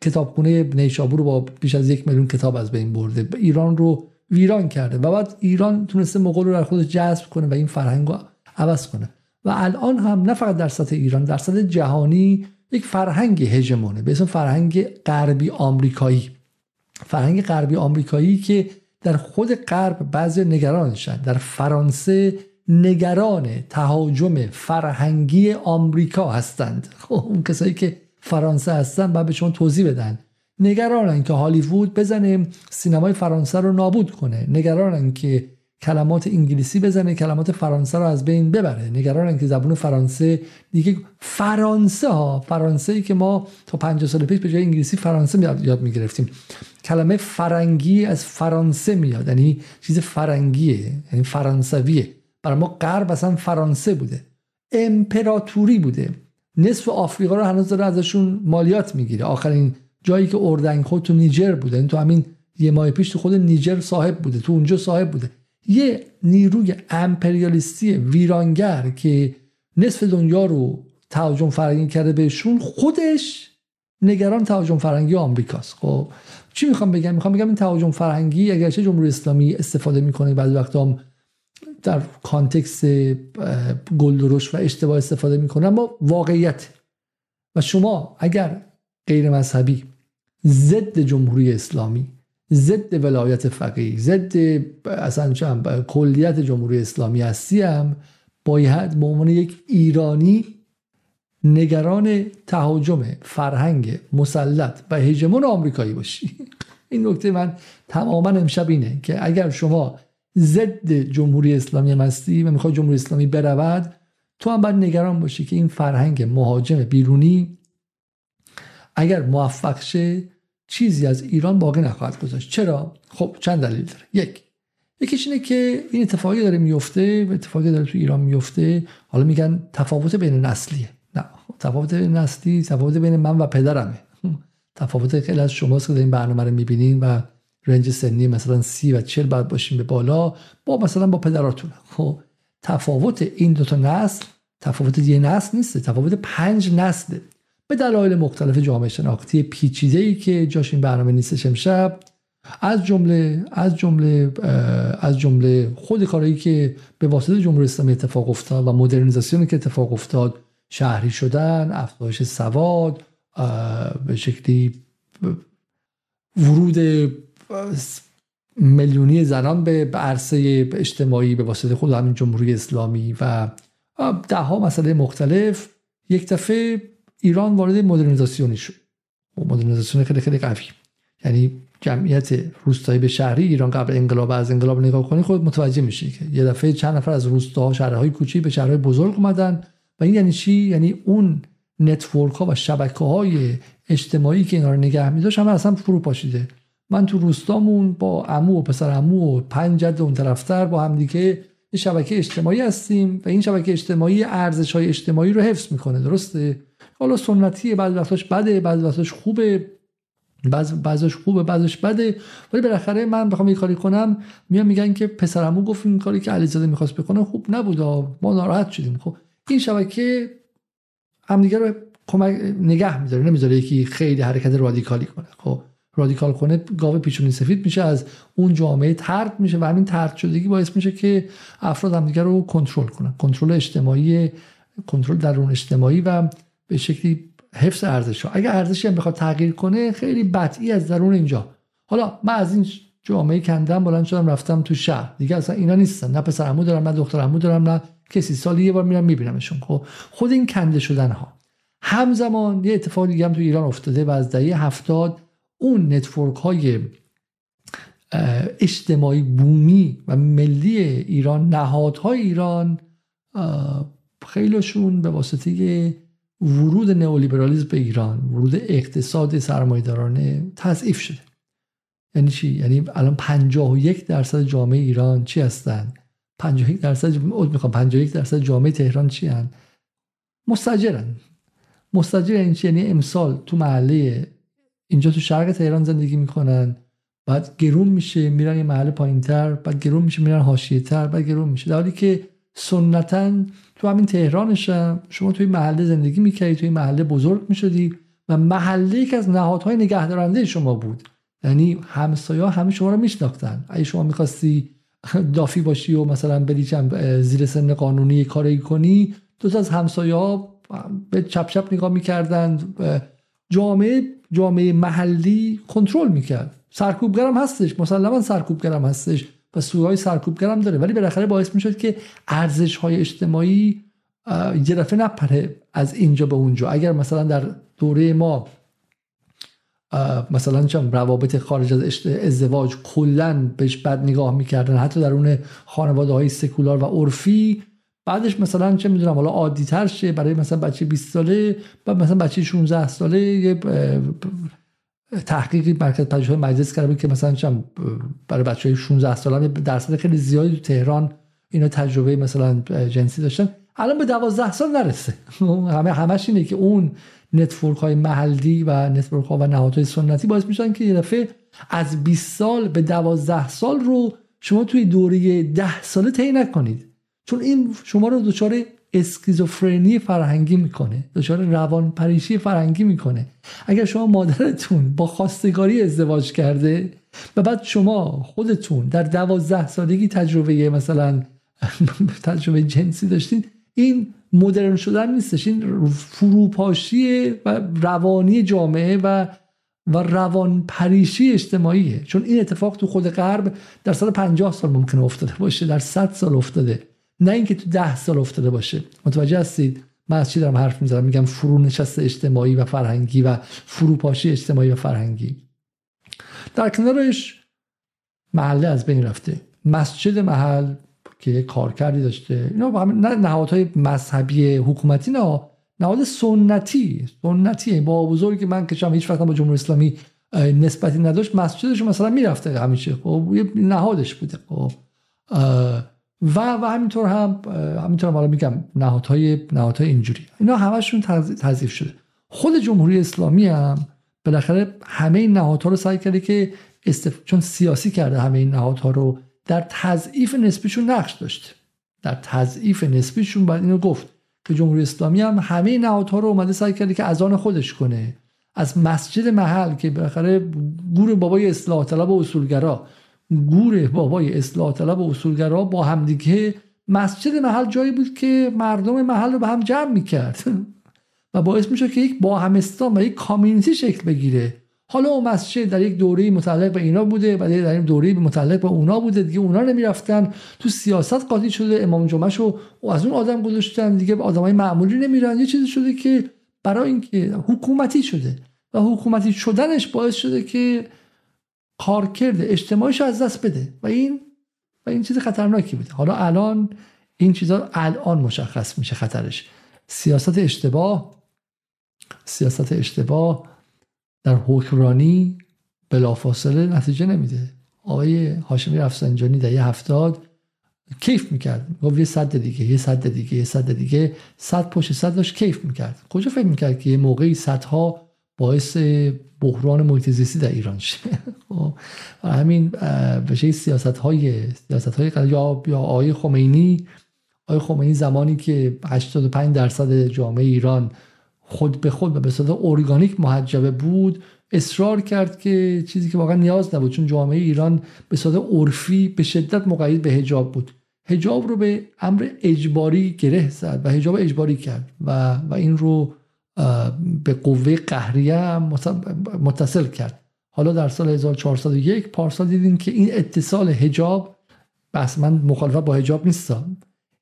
کتابخونه نیشابور رو با بیش از یک میلیون کتاب از بین برده. ایران رو ویران کرده و بعد ایران تونسته مغول رو در خودش جذب کنه و این فرهنگ رو عوض کنه. و الان هم نه فقط در سطح ایران در سطح جهانی یک فرهنگ هژمونه به اسم فرهنگ غربی آمریکایی. فرهنگ غربی آمریکایی که در خود غرب بعضی نگرانشن. در فرانسه نگران تهاجم فرهنگی آمریکا هستند. خب اون کسایی که فرانسه هستن باید به شما توضیح بدن. نگرانن که هالیوود بزنه سینمای فرانسه رو نابود کنه. نگرانن که کلمات انگلیسی بزنه کلمات فرانسه رو از بین ببره. نگرانن که زبون فرانسه دیگه فرانسه ها فرانسه ای که ما تا 50 سال پیش به جای انگلیسی فرانسه یاد می‌گرفتیم. کلمه فرنگی از فرانسه میاد یعنی چیز فرنگیه یعنی فرانسویه. برای ما غرب اصلا فرانسه بوده. امپراتوری بوده. نصف آفریقا رو هنوز داره ازشون مالیات می‌گیره. آخرین جایی که اردنگ خود تو نیجر بوده تو همین یه ماه پیش تو خود نیجر صاحب بوده تو اونجا صاحب بوده. یه نیروی امپریالیستی ویرانگر که نصف دنیا رو تهاجم فرنگی کرده بهشون خودش نگران تهاجم فرهنگی آمریکاست. خب چی می‌خوام بگم؟ می‌خوام بگم این تهاجم فرهنگی اگرچه جمهوری اسلامی استفاده می‌کنه بعضی وقتا در context غلطش و اشتباه استفاده می‌کنه اما واقعیته. و شما اگر غیر مذهبی ضد جمهوری اسلامی ضد ولایت فقیه ضد اصلا کلیت جمهوری اسلامی هستی هم باید به عنوان یک ایرانی نگران تهاجم فرهنگ مسلط و هژمون آمریکایی باشی. این نکته من تماما امشب اینه که اگر شما ضد جمهوری اسلامی هستی و می‌خوای جمهوری اسلامی برود تو هم باید نگران باشی که این فرهنگ مهاجم بیرونی اگر موفق شه چیزی از ایران باقی نخواهد گذاشت. چرا؟ خب چند دلیل داره. یک یکیش اینه که این اتفاقی داره میفته و اتفاقی داره تو ایران میفته. حالا میگن تفاوت بین نسلیه. نه تفاوت بین نسلی تفاوت بین من و پدرمه. تفاوت خیلی از شماست که این برنامه رو می‌بینین و رنج سنی مثلا سی و چل بعد باشیم به بالا با مثلا با پدراتون خب تفاوت این دو تا نسل تفاوت یه نسل نیست تفاوت پنج نسله. به دلایل مختلف جامعه شناختی پیچیده ای که جاش این برنامه نیستش امشب از جمله از جمله از جمله خود کاری که به واسطه جمهوری اسلامی اتفاق افتاد و مدرنیزاسیونی که اتفاق افتاد شهری شدن افزایش سواد به شکلی ورود میلیونی زنان به عرصه اجتماعی به واسطه خود همین جمهوری اسلامی و ده ها مسئله مختلف. یک دفعه ایران وارد مدرنیزاسیونی شد. و مدرنیزاسیون خیلی خیلی قوی. یعنی جمعیت روستایی به شهری ایران قبل انقلاب از انقلاب نگاه کنی خود متوجه میشه که یه دفعه چند نفر از روستاها شهرهای کوچیک به شهرهای بزرگ اومدن و این یعنی چی؟ یعنی اون نتورک ها و شبکه های اجتماعی که اینا رو نگه میداشت همه اصلا فرو پاشیده. من تو روستامون با عمو و پسر عمو و پنج جد اون طرفتر با هم دیگه شبکه اجتماعی هستیم و این شبکه اجتماعی ارزش های اجتماعی رو حفظ می‌کنه درسته؟ حالا سنتیه بعضی وقتاش بده بعضی وقتاش خوبه بعض بعضش خوبه بعضش بده. ولی بالاخره من بخوام یه کاری کنم. میان میگن که پسرمو گفت این کاری که علیزاده می‌خواست بکنه خوب نبود ما ناراحت شدیم. خب این شبکه همدیگه رو کمک نگه می‌ذاره نمی‌ذاره یکی خیلی حرکت رادیکالی کنه. خب رادیکال کنه گاو پیچونی سفید میشه از اون جامعه ترد میشه و همین ترد شدگی باعث میشه که افراد همدیگه رو کنترل کنن. کنترل اجتماعی کنترل درون اجتماعی و به شکلی حفظ ارزش ها اگر ارزشی هم بخواد تغییر کنه خیلی بطعی از درون اینجا. حالا من از این جامعه کندم بلند شدم رفتم تو شهر. دیگه اصلا اینا نیستن. نه پسر عمو دارم نه دختر عمو دارم نه کسی. سالی یه بار میرم میبینمشون. خب خود این کنده شدن ها همزمان یه اتفاق دیگه هم تو ایران افتاده و از دهه هفتاد اون نتورک های اجتماعی بومی و ملی ایران نهادهای ایران خیلیشون به واسطه ورود نئولیبرالیسم به ایران ورود اقتصاد سرمایه‌دارانه تضعیف شده. یعنی چی؟ یعنی الان 51 درصد جامعه ایران چی هستن؟ 51 درصد می‌خوام. 51 درصد جامعه تهران چی هستن مستاجرن مستاجر یعنی چی؟ یعنی امسال تو محله اینجا تو شرق تهران زندگی می‌کنن بعد گرون میشه میرن یه محل پایینتر بعد گرون میشه میرن حاشیه تر بعد گرون میشه. در حالی که سنتا تو همین تهرانش شما توی محله زندگی می‌کردی توی محله بزرگ می‌شدی و محله یک از نهادهای نگهدارنده شما بود. یعنی همسایا همه شما رو میشناختن. اگه شما می‌خواستی دافی باشی و مثلا بری زیر سن قانونی کاری کنی دو تا از همسایه به چپ چپ نگاه می‌کردن جامعه جامعه محلی کنترل می‌کرد. سرکوبگرم هستش. مسلما سرکوبگرم هستش. و سوهای سرکوبگرم داره. ولی بالاخره باعث می‌شد که ارزش های اجتماعی یه دفعه نپره از اینجا به اونجا. اگر مثلا در دوره ما مثلا چم روابط خارج از ازدواج کلا بهش بد نگاه می‌کردن حتی در اون خانواده های سکولار و عرفی بعدش مثلا چه می‌دونم حالا عادی تر شه برای مثلا بچه 20 ساله و مثلا بچه 16 ساله یه تحقیقی مرکز پژوهش مجلس کرده بود که مثلا برای بچه های 16 ساله درصد خیلی زیادی تو تهران اینا تجربه مثلا جنسی داشتن. الان به 12 سال نرسه. همه همش اینه که اون network های محلی و network ها و نهادهای سنتی باعث میشن که یه دفعه از 20 سال به 12 سال رو شما توی دوره 10 ساله طی نکنید. چون این شما رو دچار اسکیزوفرنی فرهنگی می‌کنه. دچار روان پریشی فرهنگی می‌کنه. اگر شما مادرتون با خواستگاری ازدواج کرده و بعد شما خودتون در دوازده سالگی تجربه مثلا تجربه جنسی داشتین این مدرن شدن نیستش. این فروپاشی و روانی جامعه و و روان پریشی اجتماعیه. چون این اتفاق تو خود غرب در سال 50 سال ممکنه افتاده باشه در 100 سال افتاده. نه اینکه تو 10 سال افتاده باشه. متوجه هستید؟ من از چی دارم حرف می‌زنم؟ میگم فرونشست اجتماعی و فرهنگی و فروپاشی اجتماعی و فرهنگی. در کنارش محله از بین رفته. مسجد محل که یک کارکردی داشته. اینا نه نهادهای مذهبی حکومتی نه. نهاد سنتی. سنتی. با بزرگی من که هیچ وقت با جمهوری اسلامی نسبتی نداشت مسجدش مثلا می‌رفته همیشه. خب یه نهادش بوده. خب و و همینطور هم همینطور هم حالا میگم نهادهای نهادهای اینجوری. اینا همشون تضعیف شده. خود جمهوری اسلامی هم بالاخره همه این نهادها رو سعی کرده که استف... چون سیاسی کرده همه این نهادها رو در تضعیف نسبیشون نقش داشت در تضعیف نسبیشون باید اینو گفت که جمهوری اسلامی هم همه نهادها رو اومده سعی کرده که از آن خودش کنه. از مسجد محل که بالاخره گور بابای اصلاح طلب و اصولگرا گور بابای اصلاح طلب و اصولگرا با همدیگه مسجد محل جایی بود که مردم محل رو به هم جمع می‌کرد. و باعث میشه که یک با همستان و یک کامیونیتی شکل بگیره. حالا اون مسجد در یک دوره متعلق به اینا بوده و در این دوره متعلق به اونا بوده. دیگه اونا نمی‌رفتن. تو سیاست قاطی شده. امام جمعه شو از اون آدم گذاشتن. دیگه آدمای معمولی نمیرن. یه چیزی شده که برای اینکه حکومتی شده. و حکومتی شدنش باعث شده که کارکرد اجتماعیش از دست بده. و این و این چیز خطرناکی بوده. حالا الان این چیزا الان مشخص میشه خطرش. سیاست اشتباه سیاست اشتباه در حکمرانی بلافاصله نتیجه نمیده. آقای هاشمی رفسنجانی در یه هفتاد کیف می‌کرد. گفت یه صد دیگه یه صد دیگه یه صد دیگه. صد پشت صد داشت کیف می‌کرد. کجا فکر می‌کرد که یه موقعی صدها باعث بحران محیط در ایران شه. خب، و همین بشه سیاست های سیاست های یا یا آقای خمینی آقای خمینی زمانی که 85 درصد جامعه ایران خود به خود و به صورت ارگانیک محجبه بود اصرار کرد که چیزی که واقعا نیاز نبود چون جامعه ایران به صورت عرفی به شدت مقید به حجاب بود. حجاب رو به امر اجباری گره زد و حجاب اجباری کرد و, و این رو به قوه قهریه متصل کرد. حالا در سال 1401 پارسال دیدیم که این اتصال حجاب بس من مخالفت با حجاب نیستم.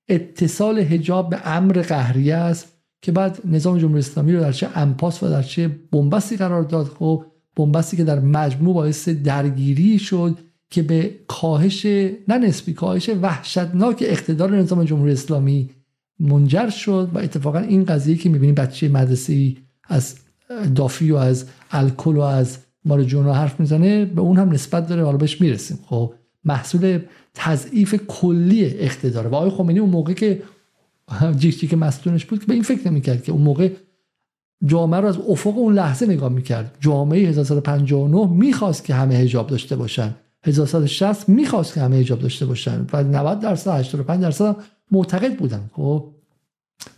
اتصال حجاب به امر قهریه است که بعد نظام جمهوری اسلامی رو در چه انپاس و در چه بنبستی قرار داد. خب بنبستی که در مجموع باعث درگیری شد که به کاهش نه نسبی کاهش وحشتناک اقتدار نظام جمهوری اسلامی منجر شد و اتفاقا این قضیه که می‌بینیم بچه مدرسه از دافی و از الکل و از مارجونا حرف می‌زنه به اون هم نسبت داره حالا بهش می‌رسیم. خب محصول تضعیف کلی اقتداره و آقای خمینی اون موقع که جیشتی که مستونش بود که به این فکر نمی‌کرد که اون موقع جامعه رو از افق اون لحظه نگاه می‌کرد. جامعه 1359 می‌خواست که همه هجاب داشته باشن. 1160 می‌خواست که همه هجاب داشته باشن. و 90 درصد 85 درصد معتقد بودن. خب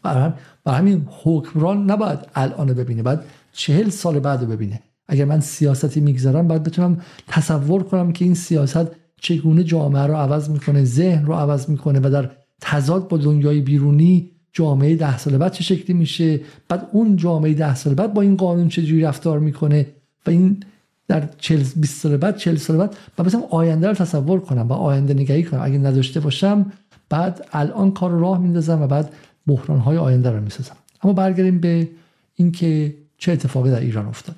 برای همین حکمران نباید الان ببینه بعد چهل سال بعد ببینه. اگر من سیاستی می‌گذارم باید بتونم تصور کنم که این سیاست چگونه جامعه رو عوض می‌کنه ذهن رو عوض می‌کنه و در تضاد با دنیای بیرونی جامعه ده سال بعد چه شکلی میشه؟ بعد اون جامعه ده سال بعد با این قانون چجوری رفتار می‌کنه؟ و این در 20 سال بعد 40 سال بعد و مثلا آینده رو تصور کنم و آینده نگری کنم. اگه نداشته باشم بعد الان کار راه میندازم و بعد بحران های آینده رو می‌سازم. اما برگردیم به اینکه چه اتفاقی در ایران افتاد.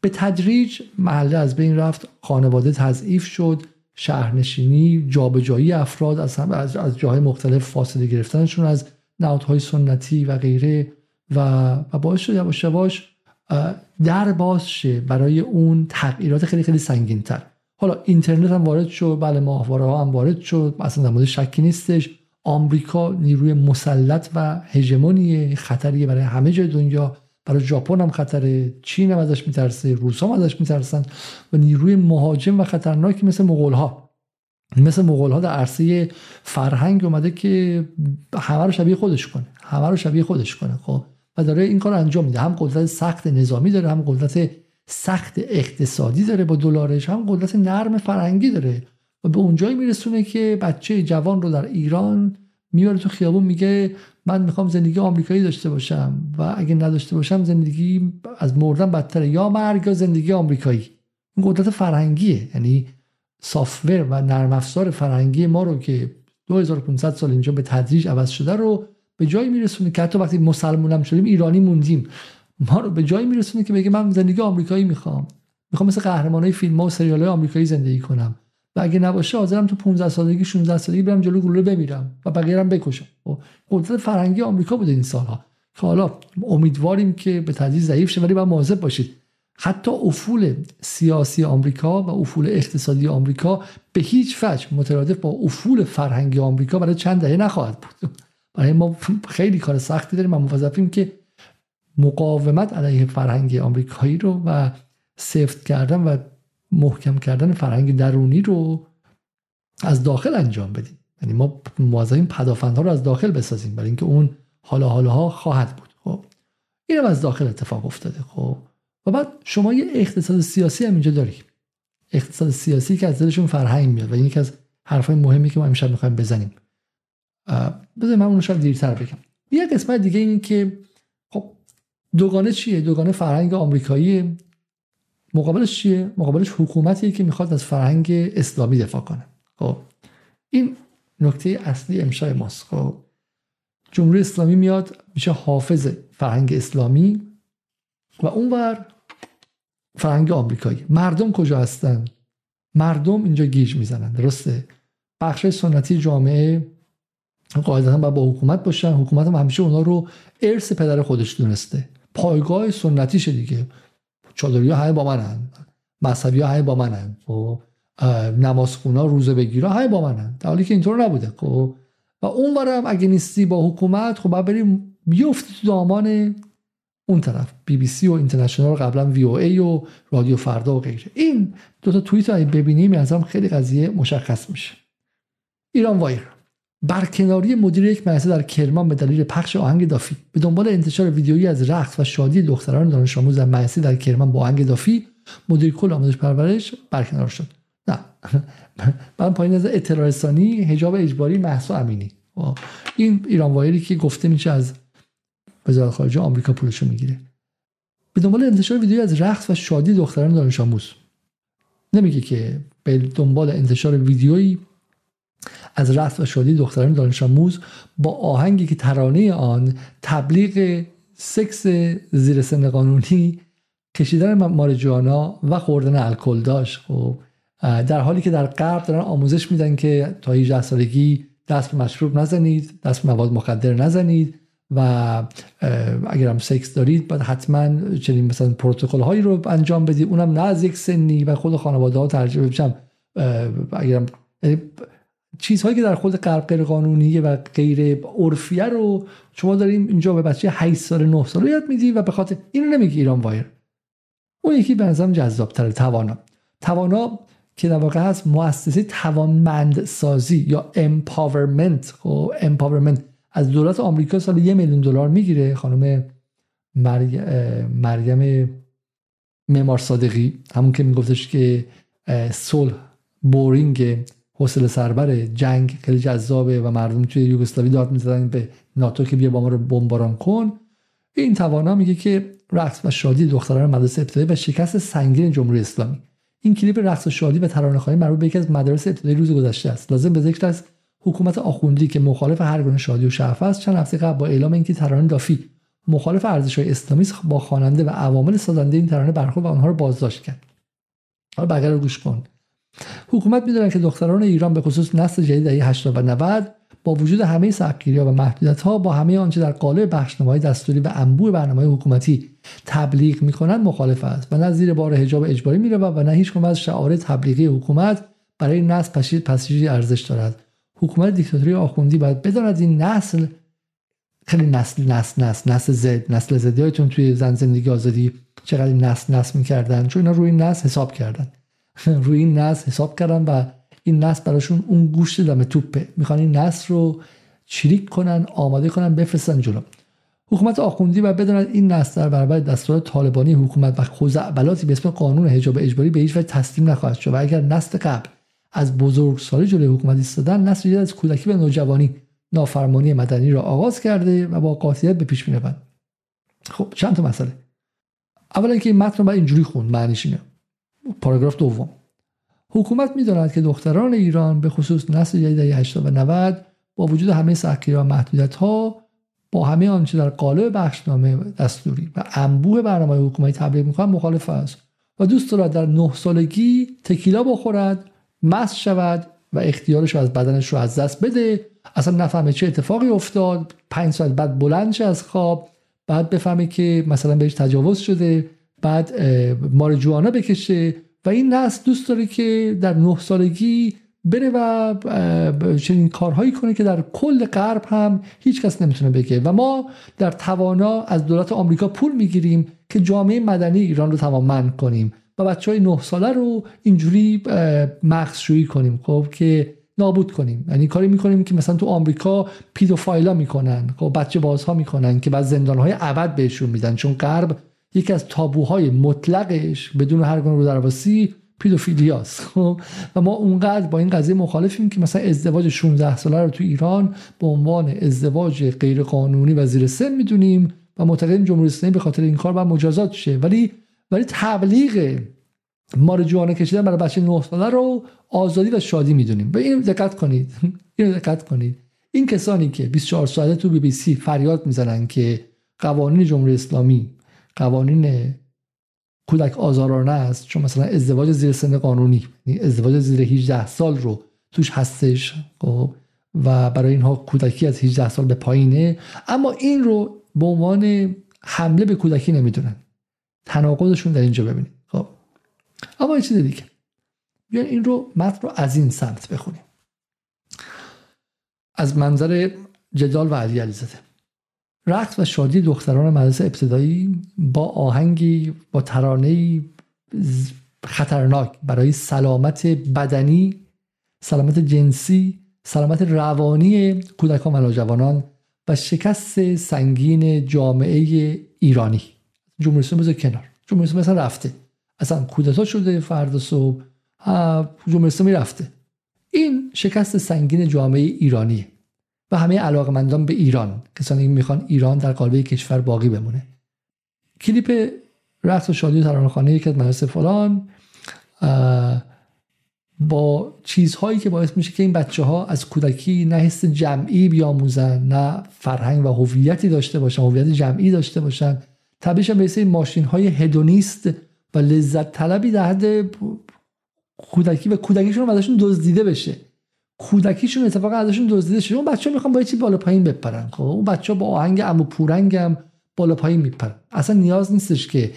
به تدریج محله از بین رفت خانواده تضعیف شد شهرنشینی جابجایی افراد از, از, از جاهای مختلف فاصله گرفتنشون از نهادهای سنتی و غیره و, و باعث شد یواش یواش در باز شه برای اون تغییرات خیلی خیلی سنگین تر حالا اینترنت هم وارد شد بله ماهواره ها هم وارد شد اصلا در مورد شکی نیستش. آمریکا نیروی مسلط و هژمونی خطریه برای همه جای دنیا. برای ژاپن هم خطره چین هم ازش میترسه روس هم ازش میترسن و نیروی مهاجم و خطرناکی مثل مغول ها مثل مغول ها در عرصه فرهنگ اومده که همه رو شبیه خودش کنه همه رو شبیه خودش کنه خب؟ و داره این کار انجام میده. هم قدرت سخت نظامی داره هم قدرت سخت اقتصادی داره با دلارش هم قدرت نرم فرهنگی داره و به اونجایی میرسونه که بچه جوان رو در ایران می‌بره تو خیابون میگه من می‌خوام زندگی آمریکایی داشته باشم و اگه نداشته باشم زندگی از مردن بدتره. یا مرگ یا زندگی آمریکایی. این قدرت فرهنگیه یعنی سافتور و نرم افزار فرهنگی ما رو که 2500 سال اینجا به تدریج عوض شده رو به جایی میرسونه که حتی وقتی مسلمونم شدیم ایرانی موندیم. ما رو به جایی میرسونه که بگه من زندگی آمریکایی می‌خوام. می‌خوام مثل قهرمانای فیلم ها و سریال های آمریکایی زندگی کنم. و اگه نباشه حاضرم تو 15 سالگی 16 سالگی برم جلو گلوله بمیرم و بقیه هم بکشم. خب، قدرت فرهنگی آمریکا بوده این سالها. که حالا امیدواریم که به تدریج ضعیف شه ولی باید مواظب باشید. حتی افول سیاسی آمریکا و افول اقتصادی آمریکا به هیچ وجه مترادف با افول فرهنگی آمریکا برای چند دهه نخواهد بود. برای ما خیلی کار سختی داریم و که مقاومت علیه فرهنگ آمریکایی رو و سفت کردن و محکم کردن فرهنگ درونی رو از داخل انجام بدیم. یعنی ما موظفیم پدافندها رو از داخل بسازیم برای اینکه اون حالا حالا خواهد بود. خب اینم از داخل اتفاق افتاده. خب و بعد شما یه اقتصاد سیاسی هم اینجا داری اقتصاد سیاسی که از دلشون فرهنگ میاد و این یکی از حرفای مهمی که ما امشب می‌خوایم بزنیم. بذارید من اونو شاید دیرتر بگم. یه قسمت دیگه این که دوگانه چیه؟ دوگانه فرهنگ آمریکایی مقابلش چیه؟ مقابلش حکومتیه که می‌خواد از فرهنگ اسلامی دفاع کنه. خب این نکته اصلی امشای ماست. خب جمهوری اسلامی میاد میشه حافظ فرهنگ اسلامی و اونور فرهنگ آمریکایی. مردم کجا هستن؟ مردم اینجا گیج می‌زنن. درسته؟ بخش سنتی جامعه قاعدتا با حکومت باشن. حکومت هم همیشه اونا رو ارث پدر خودش دونسته. پایگاه سنتیشه دیگه. چادری ها همه با منن. مذهبی ها همه با منن. و ها روزه بگیرا همه با منن. در حالی که اینطور نبوده. خب و اون برم اگه نیستی با حکومت خب باید بریم بیفتی تو دامان اون طرف بی بی سی و اینترنشنال قبلا وی او ای و رادیو فردا و غیره. این دو تا توییت رو ببینیم ازم خیلی قضیه مشخص میشه. ایران وایر. برکناری مدیر یک مدرسه در کرمان به دلیل پخش آهنگ دافی. به دنبال انتشار ویدیویی از رقص و شادی دختران دانش آموز در مدرسه در کرمان با آهنگ دافی مدیر کل آموزش پرورش برکنار شد. نه. من پایین از اطلاع حجاب اجباری محسا امینی. این ایران وایری که گفته میشه از وزارت خارجه آمریکا پولشو می‌گیره. به دنبال انتشار ویدیویی از رقص و شادی دختران دانش آموز. نمیگه که به دنبال انتشار ویدیویی از رفت و شادی دختران دانش آموز با آهنگی که ترانه آن تبلیغ سکس زیر سن قانونی کشیدن مارجوانا و خوردن الکل داشت. خب در حالی که در غرب دارن آموزش میدن که تا 18 سالگی دست به مشروب نزنید دست به مواد مخدر نزنید و اگر هم سکس دارید باید حتما چنین مثلا پروتکل هایی رو انجام بدید. اونم نه از یک سنی و خود خانواده ها توجیه بشن اگرم چیزهایی که در خود غرب غیر قانونیه و غیر عرفیه رو شما داریم اینجا به بچه 8 سال 9 سال یاد میدی و به خاطر اینو نمیگی ایران وایر. اون یکی به نظرم جذابتره توانا. توانا که در واقع هست مؤسسه توانمند سازی یا empowerment خب empowerment از دولت آمریکا سال یه میلیون دلار می‌گیره خانم مریم معمار صادقی. همون که میگفتش که صلح بورینگ حوصله سربر جنگ خیلی جذابه و مردم توی یوگسلاوی داد می‌زدن به ناتو که بیا با ما رو بمباران کن. این توانا میگه که رقص و شادی دختران مدرسه ابتدایی و شکست سنگین جمهوری اسلامی. این کلیپ رقص و شادی و ترانه‌خوانی مربوط به یکی از مدارس ابتدایی روز گذشته است. لازم به ذکر است حکومت آخوندی که مخالف هر گونه شادی و شعف است چند هفته قبل با اعلام اینکه ترانه دافی مخالف ارزش‌های اسلامی با خواننده و عوامل سازنده این ترانه برخورد و آنها رو بازداشت کرد. حالا بقیه رو گوش کن. حکومت می‌دونن که دختران ایران به خصوص نسل جدید دهه 80 و 90 با وجود همه سختگیری‌ها و محدودیت‌ها با همه آنچه در قالب بخشنامه‌های دستوری و انبوه برنامه حکومتی تبلیغ می‌کنند مخالف است و نه زیر بار حجاب اجباری میره و نه هیچ از شعار تبلیغی حکومت برای نسل پشید پسیجی ارزش دارد. حکومت دیکتاتوری آخوندی باید بداند این نسل خیلی نسل نسل نسل نسل زد نسل زدیاتون توی زن زندگی آزادی چقدر نسل نسل می‌کردن؟ چون اینا روی نسل حساب کردن. روی این نسل حساب کردن و این نسل براشون اون گوشت دم توپه. می‌خوان این نسل رو چریک کنن آماده کنن بفرستن جلو. حکومت آخوندی و بداند این نسل در برابر دستور طالبانی حکومت و خزعبلاتی به اسم قانون حجاب اجباری به هیچ وجه تسلیم نخواهد شد و اگر نسل قبل از بزرگسالی جلوی حکومت ایستادن نسل از کودکی و نوجوانی نافرمانی مدنی را آغاز کرده و با قاطعیت به پیش می‌روند خب چند تا مسئله. اولا که این متن رو اینجوری خوند معنیش اینه. پاراگراف دوم. حکومت می‌داند که دختران ایران به خصوص نسل جدید 80 و 90 با وجود همه سختگیری و محدودیت ها با همه آنچه در قالب بخشنامه دستوری و انبوه برنامه حکومتی تبلیغ می‌کنند مخالف است و دوست دارد در نه سالگی تکیلا بخورد مست شود و اختیارش رو از بدنش رو از دست بده. اصلا نفهمه چه اتفاقی افتاد. پنج ساعت بعد بلند از خواب بعد بفهمه که مثلا بهش تجاوز شده. بعد مارجوانا بکشه و این نسل دوست داره که در نه سالگی بره و چنین کارهایی کنه که در کل غرب هم هیچ کس نمی‌تونه بگه. و ما در توانا از دولت آمریکا پول می‌گیریم که جامعه مدنی ایران رو توانمند کنیم و بچه های نه ساله رو اینجوری مغزشویی کنیم خب که نابود کنیم. یعنی کاری می‌کنیم که مثلا تو آمریکا پیدوفایلا می‌کنن خب بچه بازها می‌کنن که بعد زندان های ابد بهشون میدن. چون غرب یکی از تابوهای مطلقش بدون هر گونه رو درواسی پیدوفیلیاست خب؟ و ما اونقدر با این قضیه مخالفیم که مثلا ازدواج 16 ساله رو تو ایران به عنوان ازدواج غیر قانونی و زیر سن می‌دونیم و معتقدیم جمهوری اسلامی به خاطر این کار باید مجازات شه. ولی ولی تبلیغ مارجوانا کشیدن برای بچه 9 ساله رو آزادی و شادی می‌دونیم. به این دقت کنید. این دقت کنید. این کسانی که 24 ساعته تو بی بی سی فریاد می‌زنن که قوانین جمهوری اسلامی قوانین کودک آزارانه است. چون مثلا ازدواج زیر سن قانونی یعنی ازدواج زیر 18 سال رو توش هستش خب و برای اینها کودکی از 18 سال به پایینه. اما این رو به عنوان حمله به کودکی نمی‌دونن. تناقضشون در اینجا ببینید خب. اما یه چیز دیگه. بیان این رو متن رو از این سمت بخونیم. از منظر جدال و علی علیزاده. رقص و شادی دختران مدرسه ابتدایی با آهنگی با ترانه خطرناک برای سلامت بدنی سلامت جنسی سلامت روانی کودکان و نوجوانان و شکست سنگین جامعه ایرانی. جمهوری اسلامی کنار. جمهوری اسلامی مثلا رفته. اصلا کودتا شده فردا صبح. جمهوری اسلامی رفته. این شکست سنگین جامعه ایرانی و همه علاقمندان به ایران. کسانی که می‌خوان ایران در قالب کشور باقی بمونه. کلیپ رقص و شادی و ترانه‌خوانی یکی از مدرسه فلان با چیزهایی که باعث میشه که این بچه ها از کودکی نه حس جمعی بیاموزن نه فرهنگ و هویتی داشته باشن هویت جمعی داشته باشن. تبدیل به این ماشین های هدونیست و لذت طلبی در حد کودکی و کودکیشون ازشون دزدیده بشه. کودکیشون اتفاقا ازشون دزدیده شده. اون بچه می‌خوان با چی بالا پایین بپرن. خب اون بچه با آهنگ امو پورنگ هم بالا پایین میپرن. اصلا نیاز نیستش که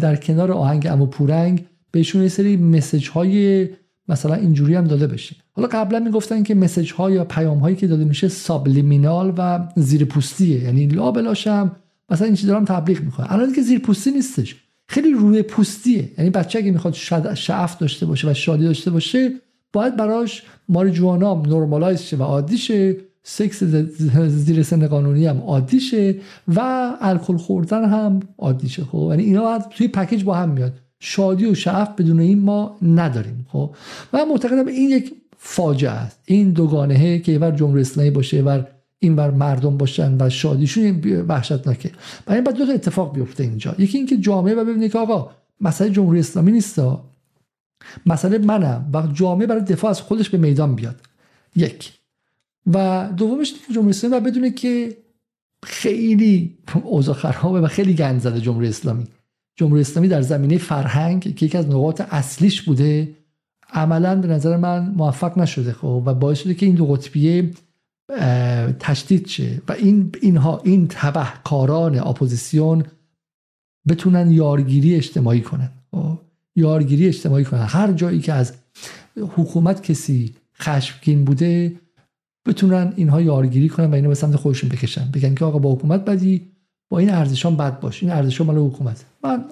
در کنار آهنگ امو پورنگ بهشون یه سری مسج های مثلا اینجوری هم داده بشه. حالا قبلا می‌گفتن که مسج ها یا پیام هایی که داده میشه سابلیمینال و زیر پوستیه یعنی لا بلاشم مثلا این چیزا هم تبلیغ می‌کنه الان که زیر پوستی نیستش. خیلی روی پوستیه. یعنی بچه اگه می‌خواد شعف داشته باشه و شادی داشته باشه باید براش ماریجوانا نرمالایز شه و عادی شه سکس زیر سن قانونی هم عادیشه و الکل خوردن هم عادیشه خب؟ یعنی اینا توی پکیج با هم میاد. شادی و شعف بدون این ما نداریم خب؟ من معتقدم این یک فاجعه است. این دوگانهه که یه جمهوری اسلامی باشه و این بر مردم باشن و شادیشون وحشتناکه. برای این باید دو تا اتفاق بیفته اینجا. یکی اینکه جامعه و ببینید که آقا مسئله جمهوری اسلامی نیست مسئله منم و جامعه برای دفاع از خودش به میدان بیاد. یک. و دومش جمهوری اسلامی و بدونه که خیلی اوضاع خرابه و خیلی گند زده جمهوری اسلامی. جمهوری اسلامی در زمینه فرهنگ که یکی از نقاط اصلیش بوده عملا به نظر من موفق نشده خب و باعث شده که این دو قطبیه تشدید شه و این اینها این تبهکاران اپوزیسیون بتونن یارگیری اجتماعی کنن. خب؟ یارگیری اجتماعی کنن. هر جایی که از حکومت کسی خشمگین بوده بتونن اینها یارگیری کنن و اینو به سمت خودشون بکشن. بگن که آقا با حکومت بدی با این ارزشان بد باش. این ارزشان مال حکومت. من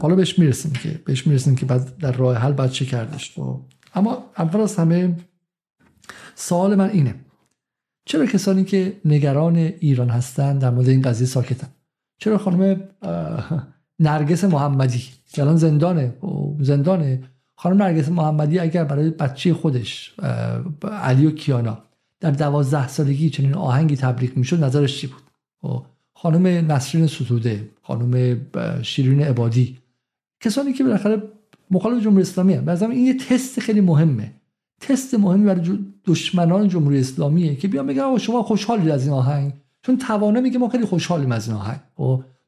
حالا بهش می‌رسیم که بهش می‌رسیم که بعد در راه حل بعد چه کردش. خب؟ اما اول از همه سوال من اینه. چرا کسانی که نگران ایران هستند در مورد این قضیه ساکتن؟ چرا خانم نرگس محمدی که الان زندانه. زندانه. خانم نرگس محمدی اگر برای بچه خودش علی و کیانا در دوازده سالگی چنین آهنگی تبریک می‌شد نظرش چی بود؟ خب، خانم نسرین ستوده خانم شیرین عبادی کسانی که بالاخره مخالف جمهوری اسلامی هم این یه تست خیلی مهمه. تست مهمی برای دشمنان جمهوری اسلامیه که بیان بگن شما خوشحالید از این آهنگ؟ چون توانه میگه ما خیلی خوشحالیم از این آهنگ. و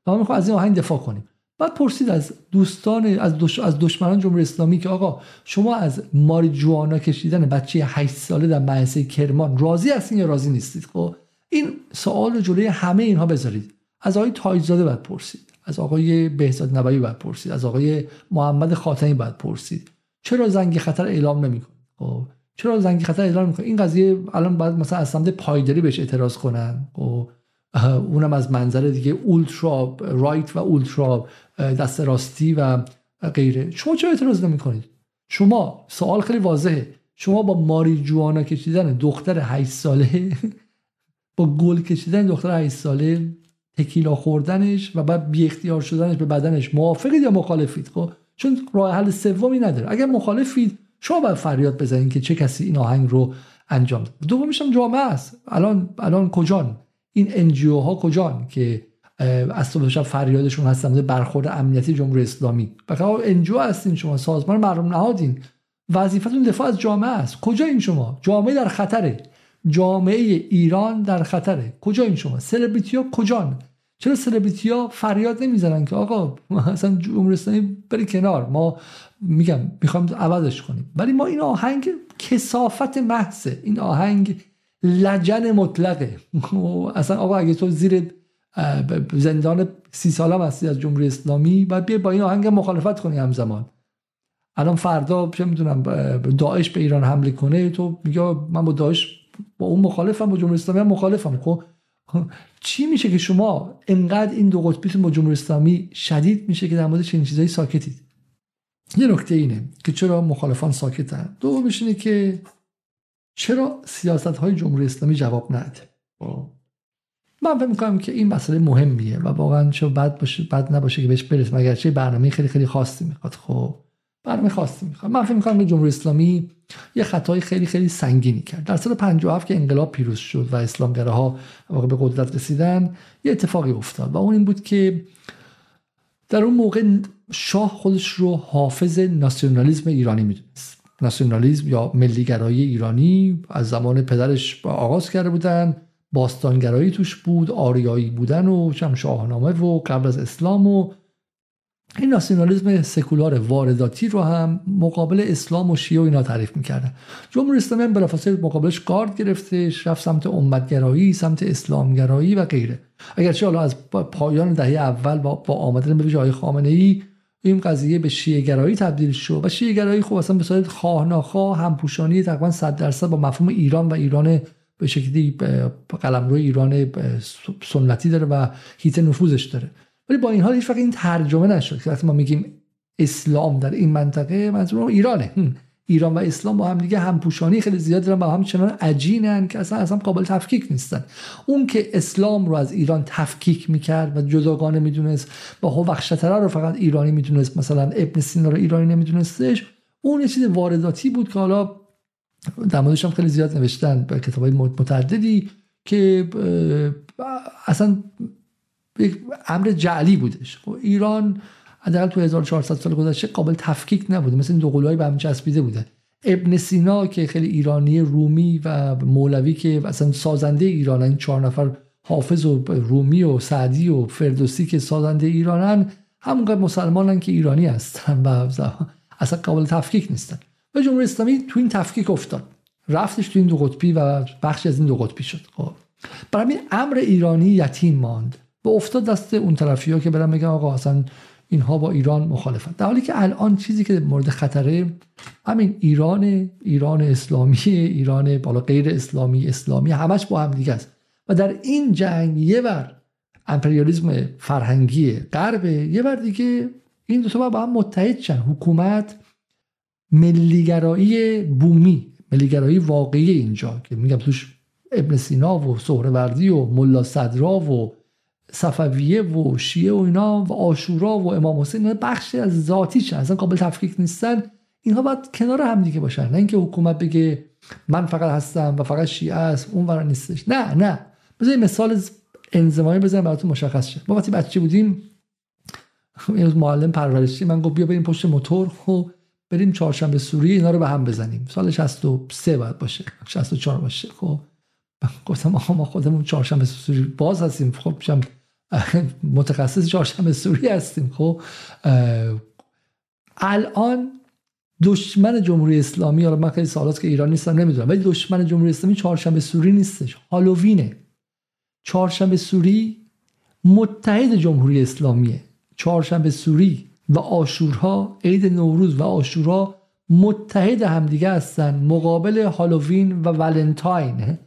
ما می‌خوام از این آهنگ دفاع کنیم. بعد پرسید از دوستان از, دش... از دشمنان جمهوری اسلامی که آقا شما از ماریجوانا کشیدن بچه 8 ساله در مدرسه کرمان راضی هستین یا راضی نیستید؟ خب این سوال جلوی همه اینها بذارید. از آقای تایزاده باید پرسید. از آقای بهزاد نبوی باید پرسید. از آقای محمد خاتمی باید پرسید. چرا زنگ خطر اعلام نمی‌کنید خب چرا زنگ خطر اعلام می‌کنه؟ این قضیه الان باید مثلا از سمت پایداری بهش اعتراض کنن. و خب، اونم از منظر دیگه اولترا رایت و اولترا دست راستی و غیره. شما چرا اعتراض نمی کنید شما سوال خیلی واضحه. شما با ماری جوانا کشیدن دختر 8 ساله با گل کشیدن دختر 8 ساله تکیلا خوردنش و بعد بی اختیار شدنش به بدنش موافقید یا مخالفید؟ خب چون راه حل سومی نداره. اگر مخالفید شما باید فریاد بزنید که چه کسی این آهنگ رو انجام داد. دومیش هم جامعه است. الان الان کجان؟ این NGO ها کجان که از صبح شب فریادشون هستن. برخورد امنیتی جمهوری اسلامی. بخاطر NGO هستین شما سازمان مردم نهادین. وظیفتون دفاع از جامعه است. کجا این شما؟ جامعه در خطره. جامعه ایران در خطره. کجا این شما؟ سلبریتی ها کجان؟ چرا سلبریتی ها فریاد نمی‌زنن که آقا اصلا جمهوری اسلامی بری کنار. ما میگم می‌خوایم عوضش کنیم. ولی ما این آهنگ کسافت محضه. این آهنگ لجن مطلقه. اصلا آقا اگه تو زیر زندان سی ساله هستی از جمهوری اسلامی. باید بیا با این آهنگ مخالفت کنی همزمان. الان فردا چه می‌دونم داعش به ایران حمله کنه. تو میگه من با داعش با اون مخالفم با جمهوری اسلامی هم مخالفم. خب چی میشه که شما انقدر این دو قطبیتون با جمهوری اسلامی شدید میشه که در مورد چنین چیزایی ساکتید؟ یه نکته اینه که چرا مخالفان ساکتن؟ دومش اینه که چرا سیاست های جمهوری اسلامی جواب خب. من فکر می‌کنم که این مسئله مهمیه و واقعا چه بد باشه بد نباشه که بهش برسیم. اگر چه برنامه خیلی خیلی خاصی می‌خواد. خب برنامه خاصی می‌خواد. من فکر می‌کنم که جمهوری اسلامی یه خطای خیلی خیلی سنگینی کرد. در سال 57 که انقلاب پیروز شد و اسلامگراها واقع به قدرت رسیدن یه اتفاقی افتاد و اون این بود که در اون موقع شاه خودش رو حافظ ناسیونالیسم ایرانی می‌دونست. ناسیونالیسم یا ملیگرایی ایرانی از زمان پدرش آغاز کرده بودن. باستانگرایی توش بود آریایی بودن و شاهنامه و قبل از اسلام و این ناسیونالیسم سکولار وارداتی رو هم مقابل اسلام و شیعه و اینا تعریف می‌کردن. جمهوری اسلامی هم بلافاصله مقابلش گارد گرفته رفت سمت امتگرایی سمت اسلامگرایی و غیره. اگرچه حالا از پایان دهه اول با, با آمدن به جای خامنه ای این قضیه به شیعه گرایی تبدیل شد و شیعه گرایی خب اصلا به صورت خواه ناخواه همپوشانی تقریبا 100 درصد با مفهوم ایران و ایران به شکلی قلمرو ایران سنتی داره و هیت نفوذش داره. ولی با این حال هیچ این ترجمه نشد که وقتی ما میگیم اسلام در این منطقه منظور ایرانه. ایران و اسلام با هم دیگه همپوشانی خیلی زیاد دارن با هم چنان عجینن که اصلا اصلا قابل تفکیک نیستن. اون که اسلام رو از ایران تفکیک می‌کرد و جداگانه می‌دونست با هوخشتره رو فقط ایرانی می‌دونست مثلا ابن سینا رو ایرانی نمیدونستش اون یه چیز وارداتی بود که حالا در موردش هم خیلی زیاد نوشتن به کتاب متعددی که اصلا یک امر جعلی بودش. خب ایران حداقل تو 1400 سال گذشته قابل تفکیک نبوده مثل این دو قلوهای به هم چسبیده بوده. ابن سینا که خیلی ایرانی رومی و مولوی که اصلا سازنده ایران این چهار نفر حافظ و رومی و سعدی و فردوسی که سازنده ایرانن همونقدر مسلمانن که ایرانی هستن و اصلا قابل تفکیک نیستن. و جمهوری اسلامی تو این تفکیک افتاد. رفتش تو این دو قطبی و بخشی از این دو قطبی شد. خب. برای امر ایرانی یتیم ماند. و افتاد دست اون طرفی ها که برن میگن آقا اصلا اینها با ایران مخالفن. در حالی که الان چیزی که مورد خطره همین ایران ایران اسلامی ایران بالا غیر اسلامی اسلامی همش با هم دیگه است. و در این جنگ یه بر امپریالیسم فرهنگی غرب یه بر دیگه این دو تا با هم متحد شن. حکومت ملیگرایی بومی ملیگرایی واقعی اینجا که میگم توش ابن سینا و سهروردی و ملا صدرا و صفویه و شیعه و اینا و آشورا و امام حسین بخشی از ذاتیشن اصلا قابل تفکیک نیستن. اینها باید کنار هم دیگه باشن. نه اینکه حکومت بگه من فقط هستم و فقط شیعه است اون ور نیستش. نه نه. بذار مثال انزمامی بزنم براتون مشخص شه. ما وقتی بچه بودیم این معلم پرورشی من گفت بیا بریم پشت موتور. خب بریم چهارشنبه سوری اینا رو به هم بزنیم. سال 63 باید باشه. 64 باشه. خب. گفتم آقا ما خودمون چهارشنبه سوری باز هستیم. خب متخصص چهارشنبه سوری هستیم. خب. الان دشمن جمهوری اسلامی حالا من خیلی سالات که ایران نیستم نمی‌دونم ولی دشمن جمهوری اسلامی چهارشنبه سوری نیستش. هالووینه. چهارشنبه سوری متحد جمهوری اسلامیه. چهارشنبه سوری و آشورها عید نوروز و آشورا متحد همدیگه هستن مقابل هالووین و ولنتاین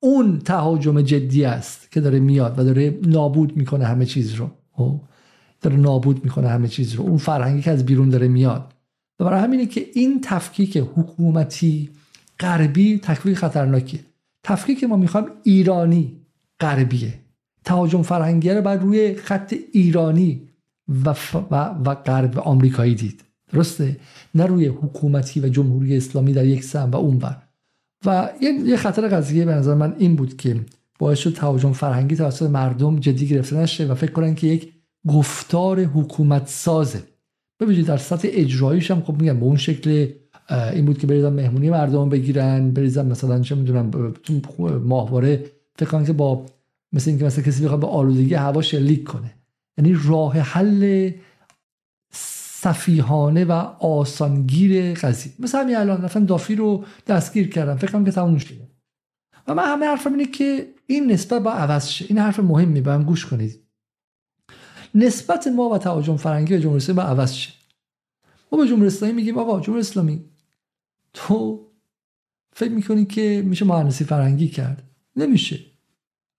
اون تهاجم جدی است که داره میاد و داره نابود می‌کنه همه چیز رو. خب؟ داره نابود می‌کنه همه چیز رو. اون فرهنگی که از بیرون داره میاد. و برای همینه که این تفکیک حکومتی غربی تفکیک خطرناکیه. تفکیک ما می‌خوایم ایرانی غربیه. تهاجم فرهنگی رو بر روی خط ایرانی و, و, و غرب آمریکایی دید. درسته؟ نه روی حکومتی و جمهوری اسلامی در یک سم و اونور و یه خطر قضیه به نظر من این بود که باعث شد تهاجم فرهنگی توسط مردم جدی گرفته نشه و فکر کنن که یک گفتار حکومت سازه. ببینید در سطح اجراییش هم خب میگم به اون شکل این بود که بریزن مهمونی مردم بگیرن بریزن مثلا چه می‌دونم ماهواره فکر کنن که با مثل اینکه مثلا کسی بخواد به آلودگی هوا شلیک کنه. یعنی راه حل سفیهانه و آسانگیر قضیه. مثل همین الان رفتن دافی رو دستگیر کردم. فکر کنم که تموم شده. و من همه حرفم اینه که این نسبت با عوض شه. این حرف مهمی به گوش کنید. نسبت ما و تهاجم فرنگی و جمهوری اسلامی با عوض شه. ما به جمهوری اسلامی میگیم آقا جمهوری اسلامی تو فکر می‌کنی که میشه مهندسی فرنگی کرد؟ نمیشه.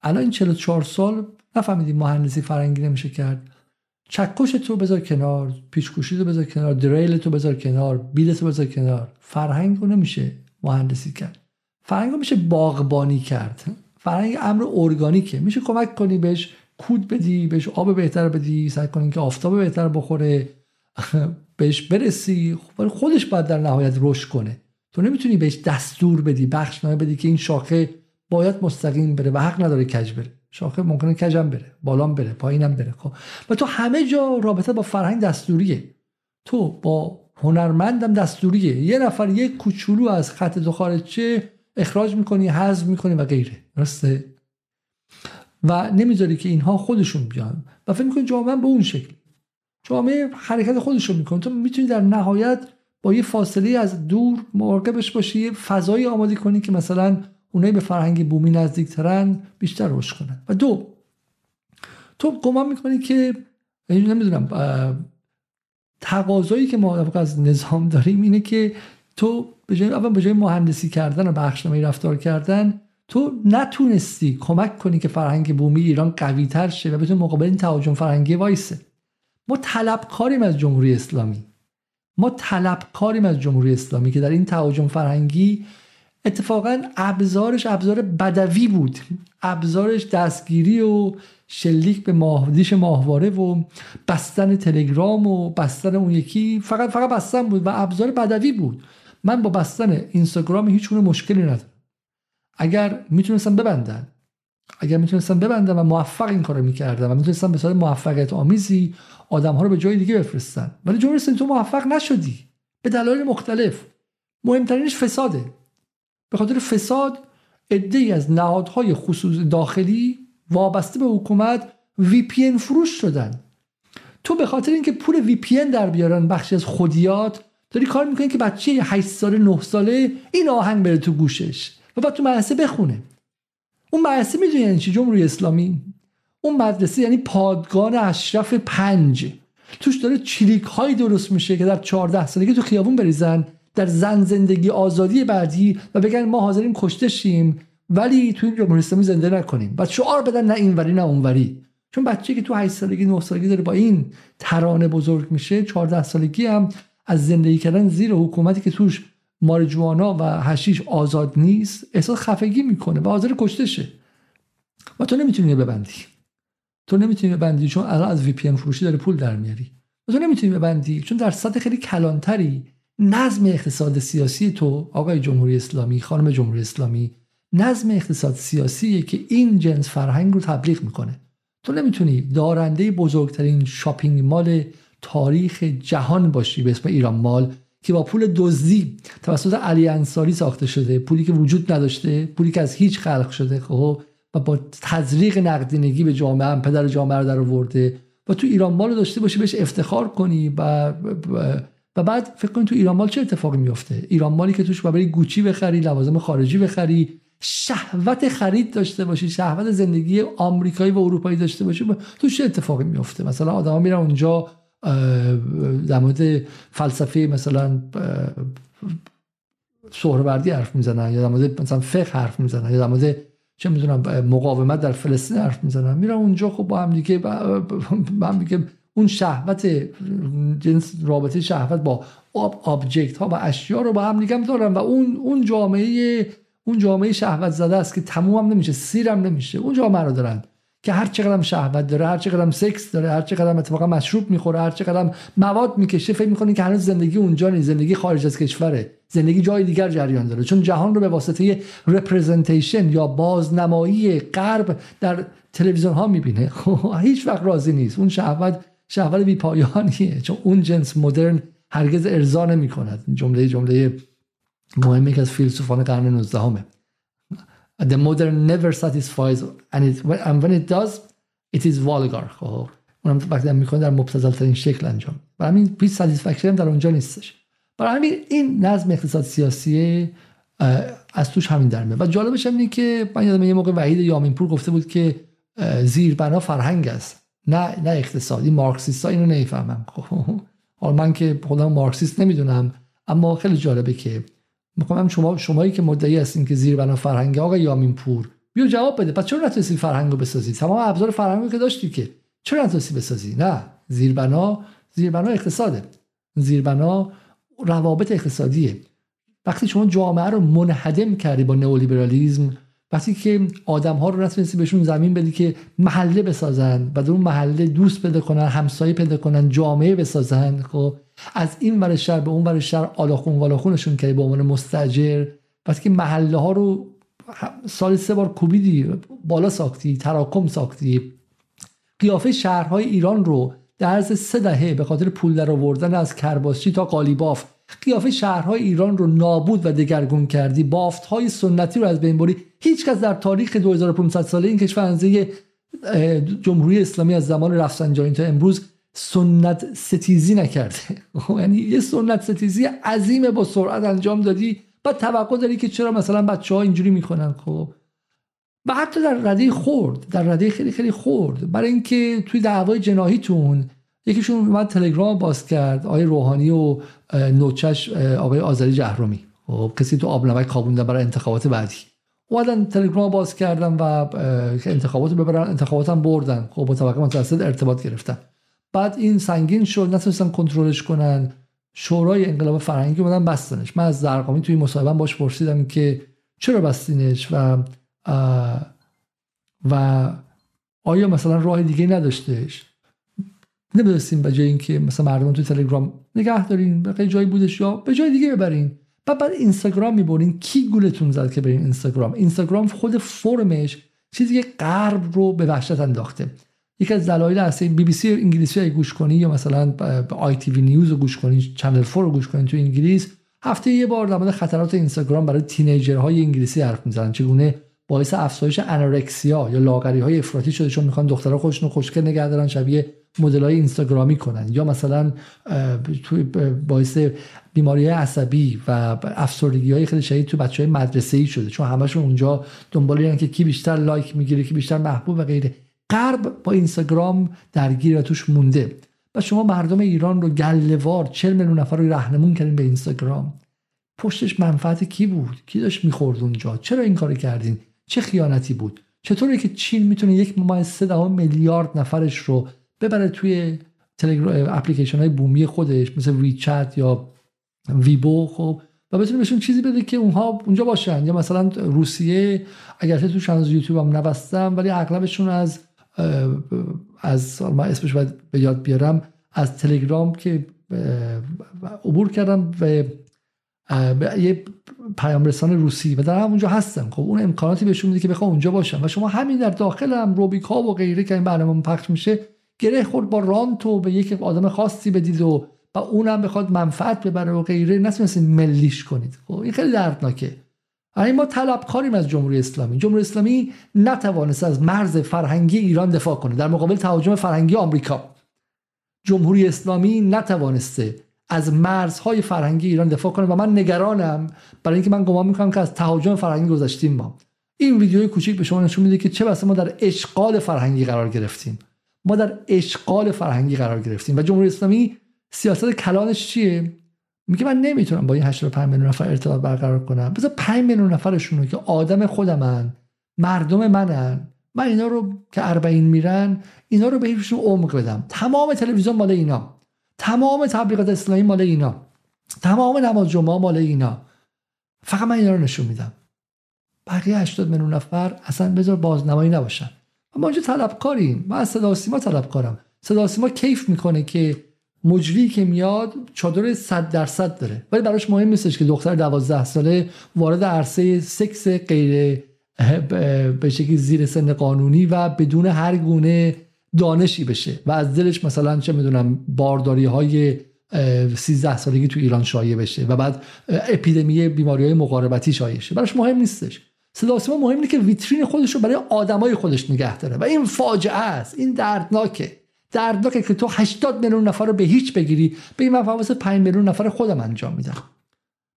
الان این 44 سال نفهمیدیم مهندسی فرنگی نمیشه کرد. چکش تو بذار کنار پیشکوشی تو بذار کنار دریل تو بذار کنار بیل تو بذار کنار. فرهنگ رو نمیشه مهندسی کرد. فرهنگ رو میشه باغبانی کرد. فرهنگ امر ارگانیکه. میشه کمک کنی بهش کود بدی بهش آب بهتر بدی سعی کنی که آفتاب بهتر بخوره بهش برسی. خودش باید در نهایت رشد کنه. تو نمی‌تونی بهش دستور بدی بخشنامه بدی که این شاخه باید مستقیم بره و حق نداره کج بره. شاخه ممکنه کجم بره بالام بره پایینم بره. خب و تو همه جا رابطه با فرهنگ دستوریه. تو با هنرمندم دستوریه. یه نفر یک کوچولو از خط دو خارجه اخراج می‌کنی حذف می‌کنی و غیره. درسته؟ و نمی‌ذاری که اینها خودشون بیان. و فکر می‌کنی جامعه به اون شکل. جامعه حرکت خودشون می‌کنه. تو می‌تونی در نهایت با یه فاصله از دور مراقبش باشی یه فضایی آماده کنی که مثلا اونایی به فرهنگ بومی نزدیکترن بیشتر رشد کنن. و دو تو گمان می‌کنی که نمی‌دونم تقاضایی که ما از نظام داریم اینه که تو به جای اول به جای مهندسی کردن و بخشنامه رفتار کردن تو نتونستی کمک کنی که فرهنگ بومی ایران قوی تر شه و بتونی مقابل این تهاجم فرهنگی وایسه. ما طلبکاریم از جمهوری اسلامی. ما طلبکاریم از جمهوری اسلامی که در این تهاجم فرهنگی اتفاقا ابزارش ابزار بدوی بود. ابزارش دستگیری و شلیک به ماهدیش ماهواره و بستن تلگرام و بستن اون یکی. فقط فقط بستن بود و ابزار بدوی بود. من با بستن اینستاگرام هیچ مشکلی ندارم. اگر می‌تونستم ببندن اگر می‌تونستم ببندن و موفق این کارو می‌کردن و می‌تونستم به صورت موفقیت آمیزی آدم ها رو به جای دیگه بفرستن ولی اسلامی تو موفق نشدی. به دلایل مختلف. مهمترینش فساده. به خاطر فساد عده از نهادهای خصوص داخلی وابسته به حکومت وی پی فروش شدن. تو به خاطر اینکه پول وی پی در بیارن بخشی از خودیات داری کار می‌کنی که بچه 8 ساله 9 ساله این آهنگ بره تو گوشش و بعد تو مدرسه بخونه. اون مدرسه می‌دونی یعنی چی؟ جمهوری اسلامی. اون مدرسه یعنی پادگان اشرف پنج. توش داره چریک هایی درست میشه که در 14 سالگی تو خیابون بریزن. در زن زندگی آزادی بعدی و بگن ما حاضریم کشته شیم ولی تو این جمهوری اسلامی زنده نکنیم. و شعار بدن نه اینوری نه اونوری چون بچه که تو 8 سالگی 9 سالگی داره با این ترانه بزرگ میشه 14 سالگی هم از زندگی کردن زیر حکومتی که توش مارجوانا و هشیش آزاد نیست احساس خفگی می‌کنه و حاضر کشته شه. و تو نمی‌تونی ببندی. تو نمی‌تونی ببندی چون الان از وی پی فروشی داره پول در میاری. و تو نمی‌تونی ببندی چون در سطح خیلی کلانتری نظم اقتصاد سیاسی تو آقای جمهوری اسلامی خانم جمهوری اسلامی نظم اقتصاد سیاسیه که این جنس فرهنگ رو تبلیغ می‌کنه. تو نمی‌تونی دارنده بزرگترین شاپینگ مال تاریخ جهان باشی به اسم ایران مال که با پول دزدی توسط علی انصاری ساخته شده پولی که وجود نداشته پولی که از هیچ خلق شده خب و با تزریق نقدینگی به جامعه هم پدر جامعه رو در آورده و تو ایران مال داشته باشی بهش افتخار کنی و و بعد فکر کنید تو ایران مال چه اتفاقی میفته؟ ایران مالی که توش برای گوچی بخری لوازم خارجی بخری شهوت خرید داشته باشی شهوت زندگی آمریکایی و اروپایی داشته باشی تو چه اتفاقی میفته؟ مثلا آدما میرن اونجا در مورد فلسفه مثلا سهروردی حرف می‌زنن یا در مورد مثلا فقه حرف می‌زنن یا در مورد چه می‌دونم مقاومت در فلسطین حرف می‌زنن. میرن اونجا خب با هم دیگه با هم دیگه اون شهوت جنس رابطه شهوت با object ها و اشیا رو با هم دیگه دارن و اون اون جامعه اون جامعه شهوت زده است که تموم نمیشه سیرم نمیشه. اون جامعه رو دارن که هر چقدر شهوت داره هر چقدر سکس داره هر چقدر اتفاقا مشروب می‌خوره هر چقدر مواد می‌کشه فکر می‌کنه که هنوز زندگی اونجا نیست زندگی خارج از کشوره زندگی جای دیگر جریان داره. چون جهان رو به واسطه representation یا بازنمایی غرب در تلویزیون ها می‌بینه. خب، هیچ وقت راضی نیست. اون شهوت شهوت بی پایانیه. چون اون جنس مدرن هرگز ارضا نمی کند جمله جمله مهمی که از فیلسوفان قرن 19 همه The modern never satisfies and, it, and when it does it is vulgar. خب اونم وقتی هم در مبتذل ترین شکل انجام. برای همین پیش satisfaction در اونجا نیستش. برای همین این نظم اقتصاد سیاسی از توش همین در میاد و جالبش اینه که من یادم یه موقع وحید یامینپور گفته بود که زیربنا فرهنگ است. نه نه اقتصادی مارکسیست اینو نمی‌فهمم. خب حالا من که خودم مارکسیست نمی‌دونم اما خیلی جالبه که می‌خوام شما شمایی که مدعی هستین که زیر بنا فرهنگ آقا یامین پور بیا جواب بده. پس چرا نتونستی فرهنگ رو بسازی تمام ابزار فرهنگ که داشتی که. چرا نتونستی بسازی نه زیربنا زیربنا اقتصاده. زیربنا روابط اقتصادیه. وقتی شما جامعه رو منهدم کردی با نئولیبرالیسم وقتی که آدم ها رو نتونستی بهشون زمین بدی که محله بسازن و در اون محله دوست پیدا کنن همسایه پیدا کنن جامعه بسازن خب از این ور شهر به اون ور شهر آلاخون والاخونشون که به عنوان مستجر وقتی که محله ها رو سال سه بار کوبیدی بالا ساختی تراکم ساختی. قیافه شهرهای ایران رو در عرض سه دهه به خاطر پول در آوردن از کرباسچی تا قالیباف قیافه شهرهای ایران رو نابود و دگرگون کردی. بافت های سنتی رو از بین بری هیچ کس در تاریخ 2500 ساله این کشور جمهوری اسلامی از زمان رفسنجانی تا امروز سنت ستیزی نکرده. یعنی یه سنت ستیزی عظیم با سرعت انجام دادی و توقع داری که چرا مثلا بچه ها اینجوری می‌کنن خب و حتی در رده خورد در رده خیلی خیلی خورد برای اینکه توی دعوای جناهیتون یکیشون اومد تلگرام باز کرد آقای روحانی و نوچش آقای آذری جهرومی. خب کسی تو آب نمک برای انتخابات بعدی. اومدن تلگرام باز کردن و انتخابات ببرن انتخابات هم بردن. خب با طبقه متوسط ارتباط گرفتن. بعد این سنگین شد نتونستن کنترلش کنن. شورای انقلاب فرهنگی اومدن بستنش. من از زرقامی توی مصاحبه باش پرسیدم که چرا بستینش و و آیا مثلا راه دیگه نداشتهش نمی‌دونستیم به جای اینکه مثلا مردم تو تلگرام نگه دارین به جایی بودش یا به جای دیگه ببرین. بعد بعد اینستاگرام می‌برین کی گولتون زد که برین اینستاگرام؟ اینستاگرام خود فرمش چیزی که غرب رو به وحشت انداخته. یکی از دلایل اصلی بی بی سی انگلیسی گوش کنی یا مثلا ITV News رو گوش کنی Channel 4 رو گوش کنی تو انگلیس هفته یه بار در خطرات اینستاگرام برای تینیجرهای انگلیسی حرف می‌زنن. چگونه باعث افزایش انورکسیا یا لاغری های افراطی شده چون می‌خوان دخترها خودشون خوشگل نگه دارن شبیه مدل های اینستاگرامی کنن. یا مثلا باعث بیماری عصبی و افسردگی های خیلی شدید تو بچه های مدرسه ای شده. چون همشون اونجا دنبال که کی بیشتر لایک می‌گیره کی بیشتر محبوب و غیره. غرب با اینستاگرام درگیر و توش مونده. و شما مردم ایران رو گلهوار 40 میلیون نفر رو رهنمون کردین به اینستاگرام. پشتش منفعت کی بود؟ کی داشت می‌خورد اونجا؟ چرا این کار کردین؟ چه خیانتی بود؟ چطوره که چین می‌تونه یک ممیز سه میلیارد نفرش رو ببره توی تلگرام اپلیکیشن های بومی خودش مثل ویچت یا ویبو خب و بتونه بهشون چیزی بده که اونها اونجا باشن. یا مثلا روسیه اگر تو چند یوتیوب هم نبستم ولی اغلبشون از از من اسمش باید به یاد بیارم از تلگرام که عبور کردم و یه پیام رسان روسی و در اونجا هستم خب اون امکاناتی بهشون میده که بخوام اونجا باشم. و شما همین در داخل هم روبیکا و غیره که این برنامه پخش میشه گره خورد با رانتو به یک آدم خاصی بدید و و اونم بخواد منفعت ببره و غیره. نتونستین ملیش کنید. خب این خیلی دردناکه. یعنی ما طلبکاریم از جمهوری اسلامی. جمهوری اسلامی نتوانست از مرز فرهنگی ایران دفاع کنه. در مقابل تهاجم فرهنگی آمریکا. جمهوری اسلامی نتوانسته از مرزهای فرهنگی ایران دفاع کنه و من نگرانم برای اینکه من گمان می‌کنم که از تهاجم فرهنگی گذشتیم ما. این ویدیوی کوچیک به شما نشون میده که چه بسا ما در اشغال فرهنگی قرار گرفتیم. ما در اشغال فرهنگی قرار گرفتیم و جمهوری اسلامی سیاست کلانش چیه؟ میگه من نمی‌تونم با این 85 میلیون نفر ارتباط برقرار کنم. بذار 5 میلیون نفرشون رو که آدم خودمن مردم منن من اینا رو که 40 میرن اینا رو بهشون عمق بدم. تمام تلویزیون مال اینا. تمام تبلیغات اسلامی مال اینا. تمام نماز جمعه مال اینا. فقط من اینا رو نشون میدم. بقیه 80 میلیون نفر اصلا بذار بازنمایی نباشن. ما اینجا طلبکاریم. من از صدا سیما طلبکارم. صدا سیما کیف می‌کنه که مجری که میاد چادر 100 درصد داره. ولی براش مهم نیستش که دختر 12 ساله وارد عرصه سکس غیر به شکلی زیر سن قانونی و بدون هر گونه دانشی بشه و از دلش مثلا چه می‌دونم بارداری های 13 سالگی تو ایران شایع بشه و بعد اپیدمی بیماری های مقاربتی شایع شه. براش مهم نیستش. صدا سیما مهم اینه که ویترین خودش رو برای آدمای خودش نگه داره و این فاجعه است. این دردناکه. دردناکه که تو 80 میلیون نفر رو به هیچ بگیری. به این من واسه 5 میلیون نفر خودم انجام میدم.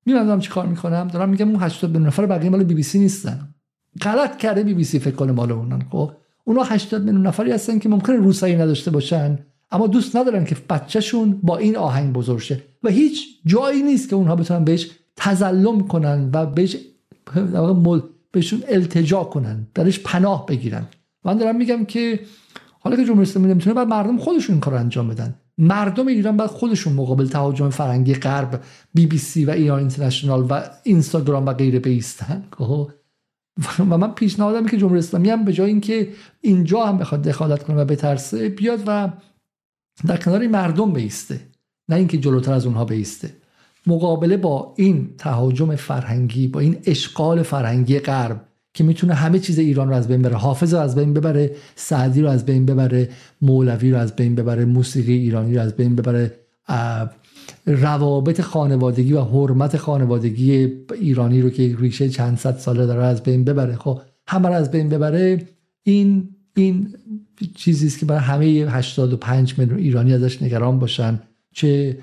می‌دونم چی کار می‌کنم؟ دارم میگم اون 80 میلیون نفر بقیه مال بی بی سی نیستن. غلط کرده بی بی سی فکر کنه مال اونن. خب؟ اونا 80 میلیون نفری هستن که ممکنه روسایی نداشته باشن اما دوست ندارن که بچهشون با این آهنگ بزرگ شه. و هیچ جایی نیست که اونها بتونن بهش تظلم کنن و بهش بهشون التجا کنن درش پناه بگیرن. من دارم میگم که حالا که جمهوری اسلامی نمی‌تونه بعد مردم خودشون این کار انجام بدن. مردم ایران بعد خودشون مقابل تهاجم فرنگی غرب بی بی سی و ایران اینترنشنال و اینستاگرام و غیره بیستن. خب؟ و من پیشنهادم که جمهوری اسلامی هم به جای اینکه اینجا هم بخواد دخالت کنه و بترسه بیاد و در کنار مردم بیسته. نه اینکه جلوتر از اونها بیسته. مقابله با این تهاجم فرهنگی با این اشغال فرهنگی غرب که می‌تونه همه چیز ایران رو از بین ببره حافظ رو از بین ببره سعدی رو از بین ببره مولوی رو از بین ببره موسیقی ایرانی رو از بین ببره روابط خانوادگی و حرمت خانوادگی ایرانی رو که ریشه چند صد ساله داره از بین ببره. خب همه از بین ببره. این این چیزی است که برای همه 85 میلیون ایرانی ازش نگران باشن چه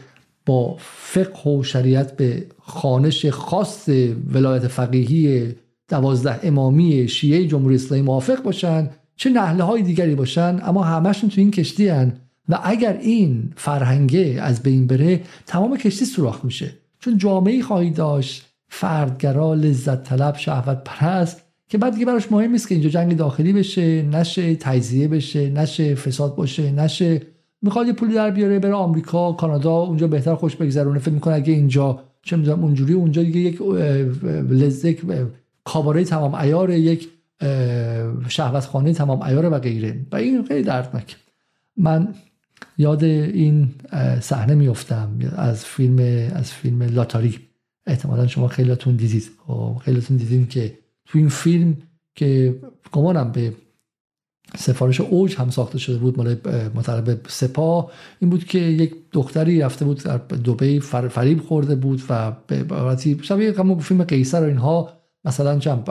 با فقه و شریعت به خانش خاص ولایت فقیهی دوازده امامی شیعه جمهوری اسلامی موافق باشن. چه نحله های دیگری باشن اما همشون تو این کشتی هن. و اگر این فرهنگه از بین بره تمام کشتی سوراخ میشه. چون جامعه خواهی داشت فردگرا لذت طلب شهوت پرست که بعد دیگه براش مهم نیست که اینجا جنگ داخلی بشه نشه تجزیه بشه نشه فساد باشه نشه می‌خواد یه پولی در بیاره بره آمریکا کانادا اونجا بهتر خوش بگذرونه. فکر می‌کنه اگه اینجا چه می‌دونم اونجوری اونجا دیگه یک لذت کاباره تمام ایار یک شهوت خانه تمام ایار و غیره. و این خیلی دردناک من یاد این صحنه میفتم از فیلم از فیلم لاتاری. احتمالا شما خیلیتون دیدید. خب، خیلیتون دیدید که تو این فیلم که گمانم به سفارش اوج هم ساخته شده بود مال مطلب سپاه این بود که یک دختری رفته بود در دوبی فریب خورده بود و به شبیه فیلم قیصر و اینها مثلا چند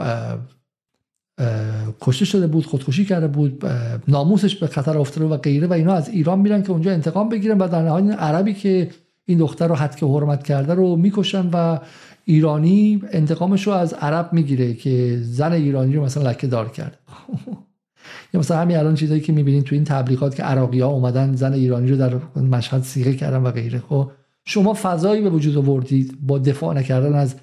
کشته شده بود خودکشی کرده بود ناموسش به خطر افتاده و غیره و اینا از ایران میرن که اونجا انتقام بگیرن و در نهایت عربی که این دختر رو حد حرمت کرده رو می‌کشن و ایرانی انتقامش رو از عرب می‌گیره که زن ایرانی رو مثلا لکه دار کرد یا مثلا همین الان چیزایی که می‌بینید تو این تبلیغات که عراقی ها اومدن زن ایرانی رو در مشهد سیغه کردن و غیره. خب شما فضایی به وجود آوردید با دفاع نکردن از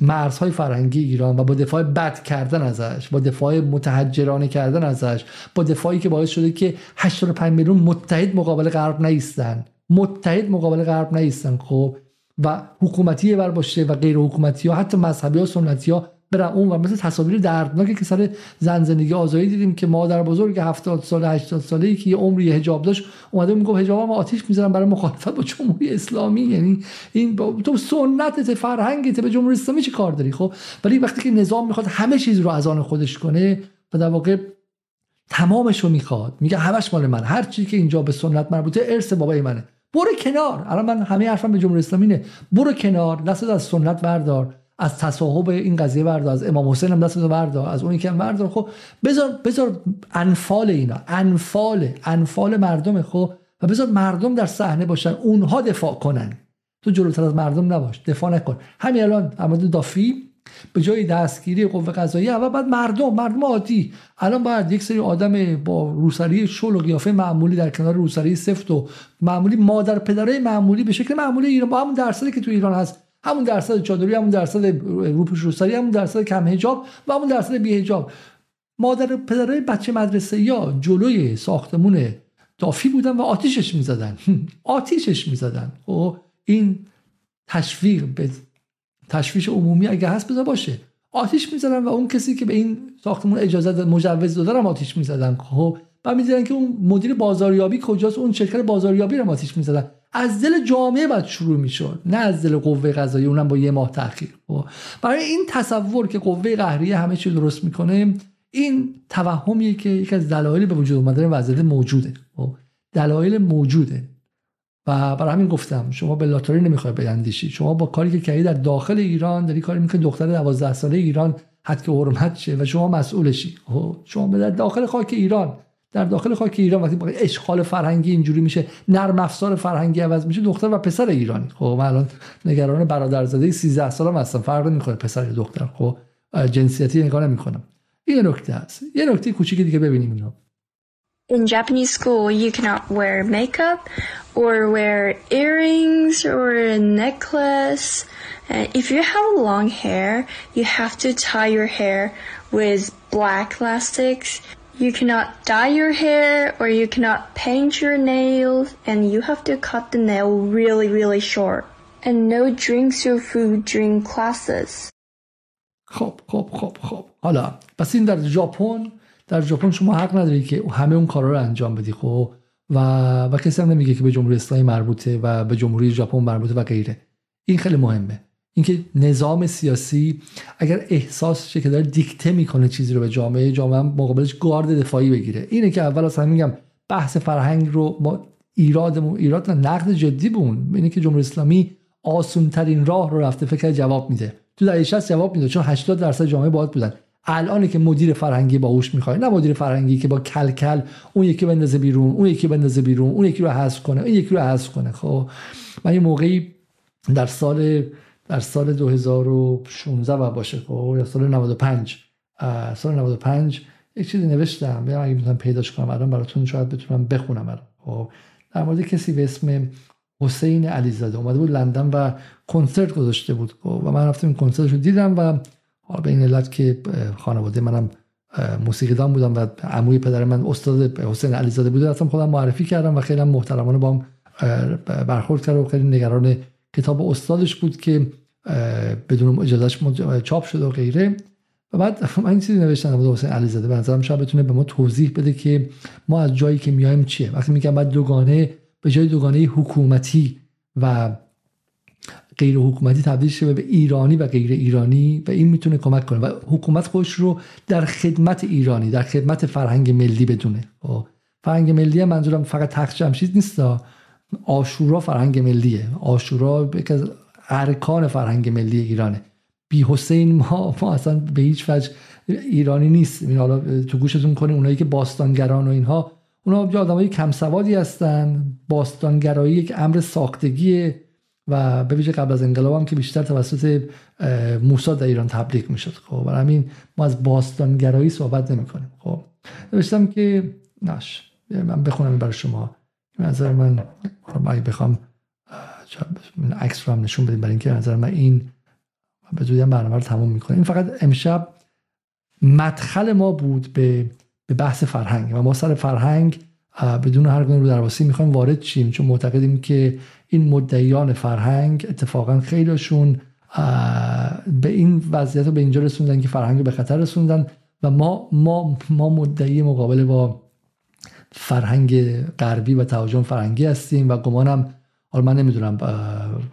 مرزهای فرهنگی ایران و با دفاع بد کردن ازش با دفاع متحجرانه کردن ازش با دفاعی که باعث شده که 85 میلیون متحد مقابل غرب نیستن. متحد مقابل غرب نیستن خب؟ و حکومتی بر باشه و غیر حکومتی ها حتی مذهبی ها سنتی ها برن اون و مثل تصاویر دردناکی که سر زن زندگی آزادی دیدیم که مادر بزرگ 70 سال 80 ساله که یه عمری حجاب داشت اومده میگه حجابم آتیش می‌ذارم برای مخالفت با جمهوری اسلامی. یعنی این با... تو سنتت فرهنگت به جمهوری اسلامی چی کار داری؟ خب؟ ولی وقتی که نظام می‌خواد همه چیز رو از آن خودش کنه و در واقع تمامش رو می‌خواد. میگه همش مال من. هر چیزی که اینجا به سنت مربوطه ارث بابای منه. برو کنار. الان من همه حرفم به جمهوری اسلامی نه. برو کنار. دست از سنت بردار. از تصاحب این قضیه بردار از امام حسین هم دست بردار از اونی که بردار. خب بذار بذار انفال اینا انفال انفال مردم خب؟ و بذار مردم در صحنه باشن اونها دفاع کنن. تو جلوتر از مردم نباش دفاع نکن. همین الان احمد دافی به جای دستگیری قوه قضاییه اول بعد مردم مردم عادی. الان باید یک سری آدم با روسری شل و قیافه معمولی در کنار روسری سفت و معمولی مادر پدرای معمولی به شکل معمولی ایران با همون درصدی که تو ایران هست همون درصد چادری همون درصد روپوش روسری همون درصد کم هجاب و همون درصد بی هجاب مادر پدرای بچه مدرسه یا جلوی ساختمون دافی بودن و آتیشش می‌زدن. آتیشش می‌زدن. خب این تشویق به تشویش عمومی اگه هست بذار باشه. آتیش می‌زدن و اون کسی که به این ساختمون اجازه مجوز دادن هم آتیش می‌زدن. خب و می‌دیدن که اون مدیر بازاریابی کجاست؟ اون شرکت بازاریابی رو آتیش می‌زدن. از دل جامعه باید شروع می‌شد نه از دل قوه قضایی اونم با یه ماه تاخیر. خب برای این تصور که قوه قهریه همه چی درست می‌کنه این توهمیه که یکی از دلایل به وجود اومدن وضعیت موجوده. خب دلایل موجوده. و برای همین گفتم شما به لاتاری نمی‌خوای بیندیشی. شما با کاری که کردی در داخل ایران داری کاری می‌کنی دختر 12 ساله ایران حد که حرمت شه و شما مسئولشی. خب شما در داخل خاک ایران در داخل خاک ایران وقتی اشغال فرهنگی اینجوری میشه نرم افزار فرهنگی عوض میشه دختر و پسر ایرانی. خب من الان نگران برادرزاده 13 سالم هستم. فرق نمی‌کنه پسر یا دختر. خب جنسیتی نگاه نمی‌کنم. این نکته است یه نکته کوچیکی دیگه ببینیم اینا in Japanese school, you cannot wear makeup or wear earrings or a necklace. And if you have long hair, you have to tie your hair with black elastics. You cannot dye your hair or you cannot paint your nails and you have to cut the nail really, really short. And no drinks or food during classes. خب خب خب خب حالا پس این در ژاپن در ژاپن شما حق نداری که همه اون کارا رو انجام بدی خب و و کسی هم نمیگه که به جمهوری اسلامی مربوطه و به جمهوری ژاپن مربوطه و غیره این خیلی مهمه اینکه نظام سیاسی اگر احساس شه که داره دیکته می‌کنه چیزی رو به جامعه جامعه مقابلش گارد دفاعی بگیره. اینه که اول اصلا میگم بحث فرهنگ رو ما ایرادمون ایراد نقد جدی بون. اینه که جمهوری اسلامی آسون ترین راه رو رفته فکر جواب میده. تو دهه 60 جواب میده چون 80 درصد جامعه باید بودن. الان که مدیر فرهنگی باهوش می‌خوای نه مدیر فرهنگی که با کلکل اون یکی بندازه بیرون اون یکی بندازه بیرون اون یکی رو حذف کنه اون یکی رو حذف کنه. خب من یه موقعی در سال در سال 2016 و باشه خب یا سال 95 سال 95 یک چیزی نوشتم بگم اگه می‌تونم پیداش کنم الان براتون شاید بتونم بخونم الان. خب در مورد کسی به اسم حسین علیزاده. اومده بود لندن و کنسرت گذاشته بود خب و من رفتم این کنسرتش رو دیدم و به این علت که خانواده منم موسیقیدان بودم و عموی پدر من استاد حسین علیزاده بوده اصلا خودم معرفی کردم و خیلی محترمانه با هم برخورد کرد و خیلی نگران کتاب استادش بود که بدون اجازهش چاپ شده و غیره. و بعد من این چیزی نوشتم بود حسین علیزاده به نظرم شاید بتونه به ما توضیح بده که ما از جایی که میایم چیه. وقتی میگم بعد دوگانه به جای دوگانه حکومتی و غیر حکومتی تبدیل شه به ایرانی و غیر ایرانی و این می‌تونه کمک کنه. و حکومت خودش رو در خدمت ایرانی در خدمت فرهنگ ملی بدونه. خب، فرهنگ ملی منظورم فقط تخت جمشید نیست آشورا فرهنگ ملیه. آشورا یکی از ارکان فرهنگ ملی ایرانه. بی حسین ما ما اصلا به هیچ وجه ایرانی نیست. این حالا تو گوشتون کنیم اونایی که باستانگران و اینها. اونا آدمای کم سوادی هستن. باستانگرایی یک امر ساختگیه و به ویژه قبل از انقلاب هم که بیشتر توسط موساد در ایران تبلیغ می‌شد. خب برای همین ما از باستانگرایی صحبت نمی کنیم خب نوشتم که ناش من بخونم برای شما. نظر من اگه بخوام عکس رو هم نشون بدیم برای اینکه نظر من این به زودی هم برنامه رو تموم می‌کنه. این فقط امشب مدخل ما بود به به بحث فرهنگ و ما سر فرهنگ بدون هر گونه رو درواسی می‌خوایم وارد شیم. چون معتقدیم که این مدعیان فرهنگ اتفاقا خیلیشون به این وضعیت رو به اینجا رسوندن که فرهنگ به خطر رسوندن و ما ما ما مدعی مقابل با فرهنگ غربی و تهاجم فرهنگی هستیم و گمانم حالا من نمی‌دونم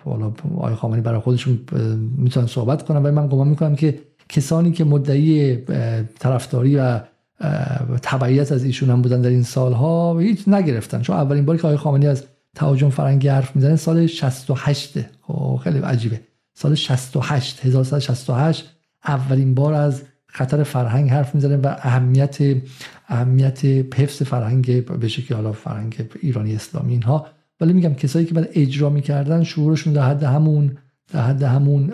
حالا آقای خامنه‌ای برای خودشون می‌تونن صحبت کنم ولی من گمان می‌کنم که کسانی که مدعی طرفداری و تبعیت از ایشون هم بودن در این سالها هیچ نگرفتن. چون اولین باری که آقای خامنه‌ای از تهاجم فرنگی حرف می‌زنه سال 68 خب خیلی عجیبه. سال 68 1168 اولین بار از خطر فرهنگ حرف می‌زنه و اهمیت اهمیت حفظ فرهنگ به شکلی حالا فرهنگ ایرانی اسلامی اینها. ولی میگم کسایی که بعد اجرا می‌کردن شعورشون در حد همون در حد همون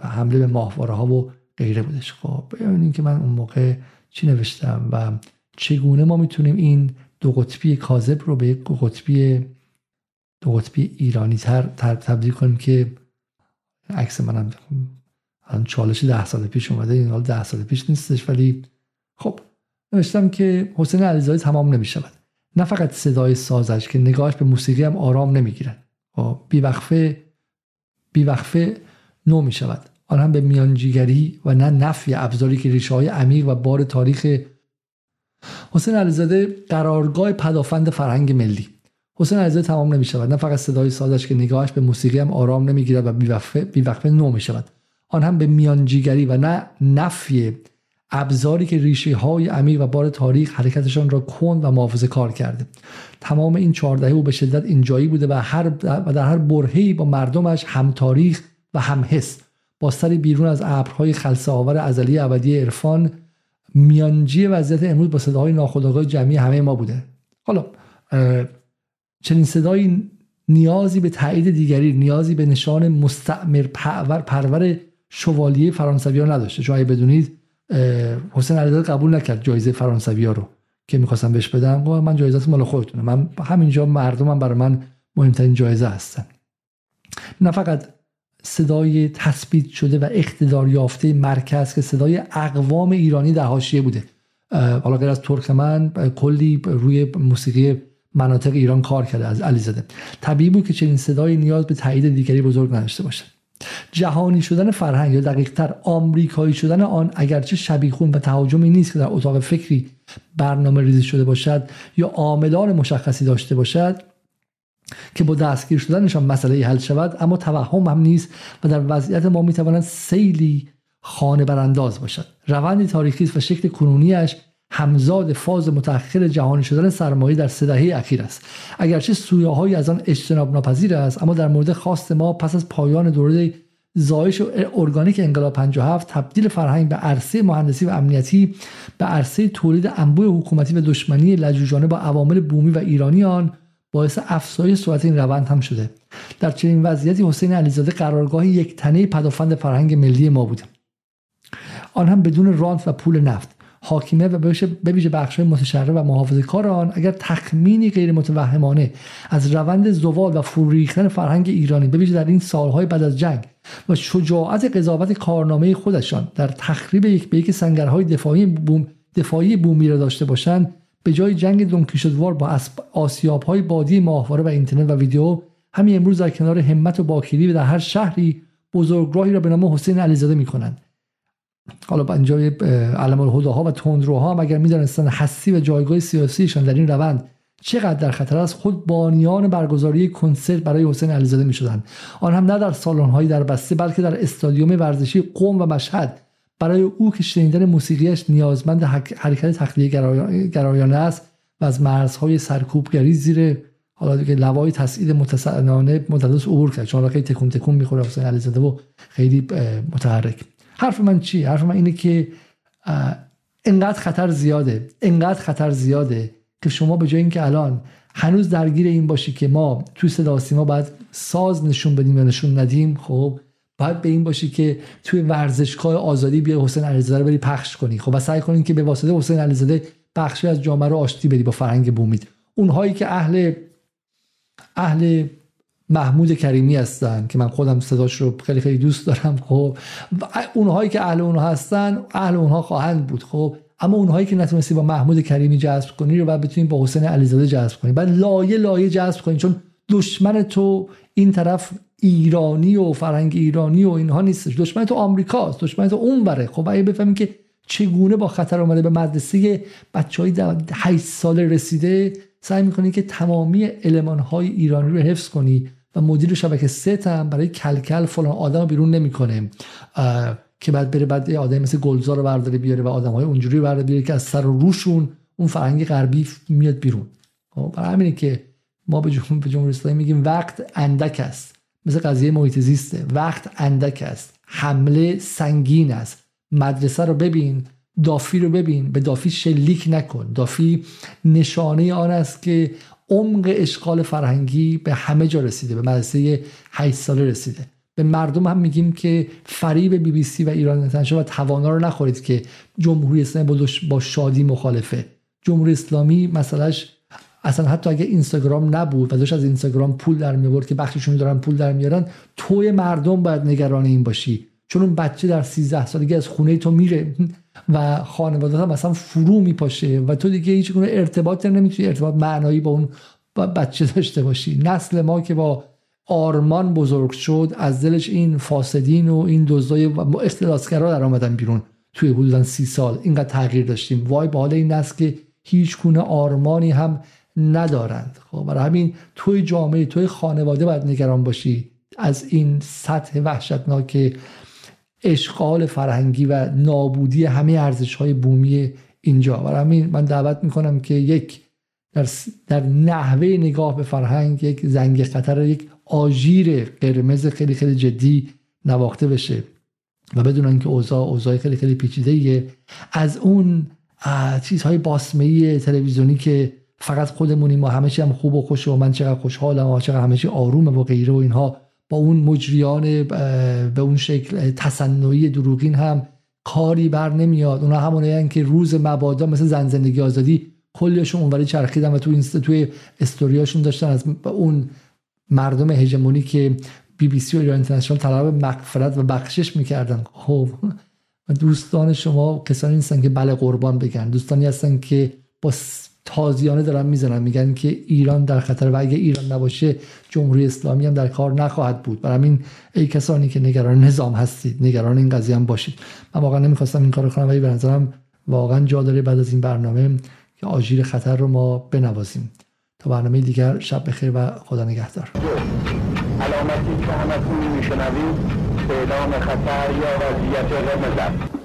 حمله به ماهواره ها و غیره بودش. خب ببینید که من اون موقع چی نوشتم و چگونه ما می‌تونیم این دو قطبی کاذب رو به یک قطبی دو قطبی ایرانی تر تبدیل کنیم که عکس منم الان چالش ده سال پیش اومده این حال ده سال پیش نیستش. ولی خب نوشتم که حسین علیزاده تمام نمی‌شود. نه فقط صدای سازش که نگاهش به موسیقی هم آرام نمی‌گیرن خب، بیوقفه بیوقفه نو می شود آن هم به میانجیگری و نه نفی ابزاری که ریشه های عمیق و بار تاریخ حسین علیزاده قرارگاه پدافند فرهنگ ملی. حسین علیزاده تمام نمی شود نه فقط صدای سازش که نگاهش به موسیقی هم آرام نمی‌گیرد و بیوقفه, بیوقفه نو می شود آن هم به میانجیگری و نه نفی ابزاری که ریشه های عمیق و بار تاریخ حرکتشان را کند و محافظه کار کرده. تمام این چهاردهه او به شدت اینجایی بوده و, هر و در هر برهی با مردمش هم تاریخ و هم حس. با سری بیرون از ابرهای خلصه آور ازلی ابدی عرفان میانجی وضعیت امروز با صداهای ناخودآگاه جمعی همه ما بوده. حالا چنین صدایی نیازی به تایید دیگری نیازی به نشان مستعمر پرور پرور شوالیه فرانسوی ها نداشته. چون بدونید حسین علیزاده قبول نکرد جایزه فرانسوی ها رو که می‌خواستم بهش بدم من جایزه مال خودتونه من همینجا مردمم برای من مهمترین جایزه هستن. نه فقط صدای تثبیت شده و اقتدار یافته مرکز که صدای اقوام ایرانی در حاشیه بوده. حالا غیر از ترکمن کلی روی موسیقی مناطق ایران کار کرده از علیزاده. طبیعی بود که چنین صدای نیاز به تایید دیگری بزرگ نداشته باشه جهانی شدن فرهنگ یا دقیقتر آمریکایی شدن آن اگرچه شبیخون و تهاجمی نیست که در اتاق فکری برنامه ریزی شده باشد یا عاملان مشخصی داشته باشد که با دستگیر شدنشان مسئله حل شود اما توهم هم نیست و در وضعیت ما می‌تواند سیلی خانه برانداز باشد. روندی تاریخی و شکل کنونیش همزاد فاز متأخر جهانی شدن سرمایه در سه دهه اخیر است. اگرچه سویاهایی از آن اجتناب ناپذیر است اما در مورد خواست ما پس از پایان دوره زایش ارگانیک انقلاب 57 تبدیل فرهنگ به عرصه مهندسی و امنیتی به عرصه تولید انبوه حکومتی و دشمنی لجوجانه با عوامل بومی و ایرانی آن باعث افزایش سرعت این روند هم شده. در چنین وضعیتی حسین علیزاده قرارگاه یک تنه پدافند فرهنگ ملی ما بوده. آن هم بدون رانت و پول نفت. حاکمه و به ویژه بخش متشرع و محافظه کار آن اگر تخمینی غیر متوهمانه از روند زوال و فروریختن فرهنگ ایرانی به ویژه در این سالهای بعد از جنگ و شجاعت قضاوت کارنامه خودشان در تخریب یک به یک سنگرهای دفاعی بوم دفاعی بومی را داشته باشند به جای جنگ دونکیشوار با آسیاب های بادی ماهواره و اینترنت و ویدیو همین امروز در کنار همت و باکیری و در هر شهری بزرگراهی را به نام حسین علیزاده می‌کنند. حالا اینجا علم الهداها و تندروها هم اگر می‌دانستن حسی و جایگاه سیاسیشان در این روند چقدر در خطر است خود بانیان برگزاری کنسرت برای حسین علیزاده می شدن آن هم نه در سالن در بسته بلکه در استادیوم ورزشی قوم و مشهد. برای او که شنیدن موسیقیش نیازمند حرکت تخلیه گرایانه است و از مرزهای سرکوبگری زیر حالا دیگه لوای تسعید متسعنانه متدس عبور کرد. چون خیلی تکون تکون می‌خوره حسین علیزاده و خیلی متحرک. حرف من چی حرف من اینه که انقدر خطر زیاده انقدر خطر زیاده که شما به جای اینکه الان هنوز درگیر این باشی که ما تو صدا سیما باید ساز نشون بدیم یا نشون ندیم خب باید به این باشی که توی ورزشگاه آزادی بیا حسین علیزاده رو بری پخش کنی. خب و سعی کنین که به واسطه حسین علیزاده بخشی از جامعه رو آشتی بدی با فرهنگ بومید اونهایی که اهل اهل محمود کریمی هستن که من خودم صداش رو خیلی خیلی دوست دارم خب. اونهایی که اهل اونها هستن اهل اونها خواهند بود خب. اما اونهایی که نتونستی با محمود کریمی جذب کنی رو بعد بتونی با حسین علیزاده جذب کنی. بعد لایه لایه جذب کنی چون دشمن تو این طرف ایرانی و فرهنگ ایرانی و اینها نیستش. دشمن تو آمریکاست دشمن تو اون بره خب اگه بفهمیم که چگونه با خطر اومده به مدرسه بچه های 8 سال رسیده سعی می‌کنی که تمامی علمان های ایرانی رو حفظ کنی. و مدیر شبکه ست هم برای کلکل فلان آدم بیرون نمی‌کنه. که بعد بره بعد آدم مثل گلزار رو برداره بیاره و آدم های اونجوری برداره بیاره که از سر و روشون اون فرهنگ غربی میاد بیرون. خب، برای همینه که ما به جمهوری اسلامی میگیم وقت اندک است. مثل قضیه محیط زیسته. وقت اندک است. حمله سنگین است. مدرسه رو ببین دافی رو ببین. به دافی شلیک نکن. دافی نشانه آن است که عمق اشغال فرهنگی به همه جا رسیده به مدرسه 8 ساله رسیده. به مردم هم میگیم که فریب بی بی سی و ایران اینترنشنال و توانا رو نخورید که جمهوری اسلامی با شادی مخالفه. جمهوری اسلامی مسئلهش اصلا حتی اگه اینستاگرام نبود و داشت از اینستاگرام پول در میورد که بخششون دارن پول در میارن توی مردم باید نگران این باشی. چون اون بچه در 13 سالگی از خونه تو میره. و خانواده هم مثلا فرو میپاشه و تو دیگه هیچ گونه ارتباط نمی‌تونی ارتباط معنایی با اون بچه داشته باشی. نسل ما که با آرمان بزرگ شد از دلش این فاسدین و این دزدای اختلاسگرا در آمدن بیرون توی حدودا سی سال. اینقدر تغییر داشتیم. وای به حال این نسل که هیچ گونه آرمانی هم ندارند. خب برای همین توی جامعه توی خانواده باید نگران باشی از این سطح وحشتناک اشغال فرهنگی و نابودی همه ارزش های بومی اینجا. برای همین من دعوت می‌کنم که یک در, در نحوه نگاه به فرهنگ یک زنگ خطر یک آژیر قرمز خیلی خیلی جدی نواخته بشه و بدونن که اوضاع اوضاع خیلی خیلی پیچیده از اون چیزهای باسمه تلویزیونی که فقط خودمونیم و همه هم خوب و خوش و من چقدر خوشحالم و چقدر همه چی آرومه و غیره و اینها با اون مجریان به اون شکل تصنعی دروغین هم کاری بر نمیاد. اونا همونه که روز مبادا مثل زن زندگی آزادی کلیشون اونوری چرخیدن و تو اینست توی استوریاشون داشتن از اون مردم هژمونی که بی بی سی و اینترنشنال طلب مغفرت و بخشش می‌کردن. خب دوستان شما کسانی نیستن که بله قربان بگن. دوستانی هستن که با تازیانه دارن می‌زنن میگن که ایران در خطر و اگه ایران نباشه جمهوری اسلامی هم در کار نخواهد بود. برای همین ای کسانی که نگران نظام هستید نگران این قضیه هم باشید. من واقعا نمی‌خواستم این کارو کنم ولی به نظرم واقعا جا داره بعد از این برنامه که آژیر خطر رو ما بنوازیم. تا برنامه دیگر شب بخیر و خدا نگهدار. علامتی که همتون میشنوید اعلام خطر یا وضعیت قرمز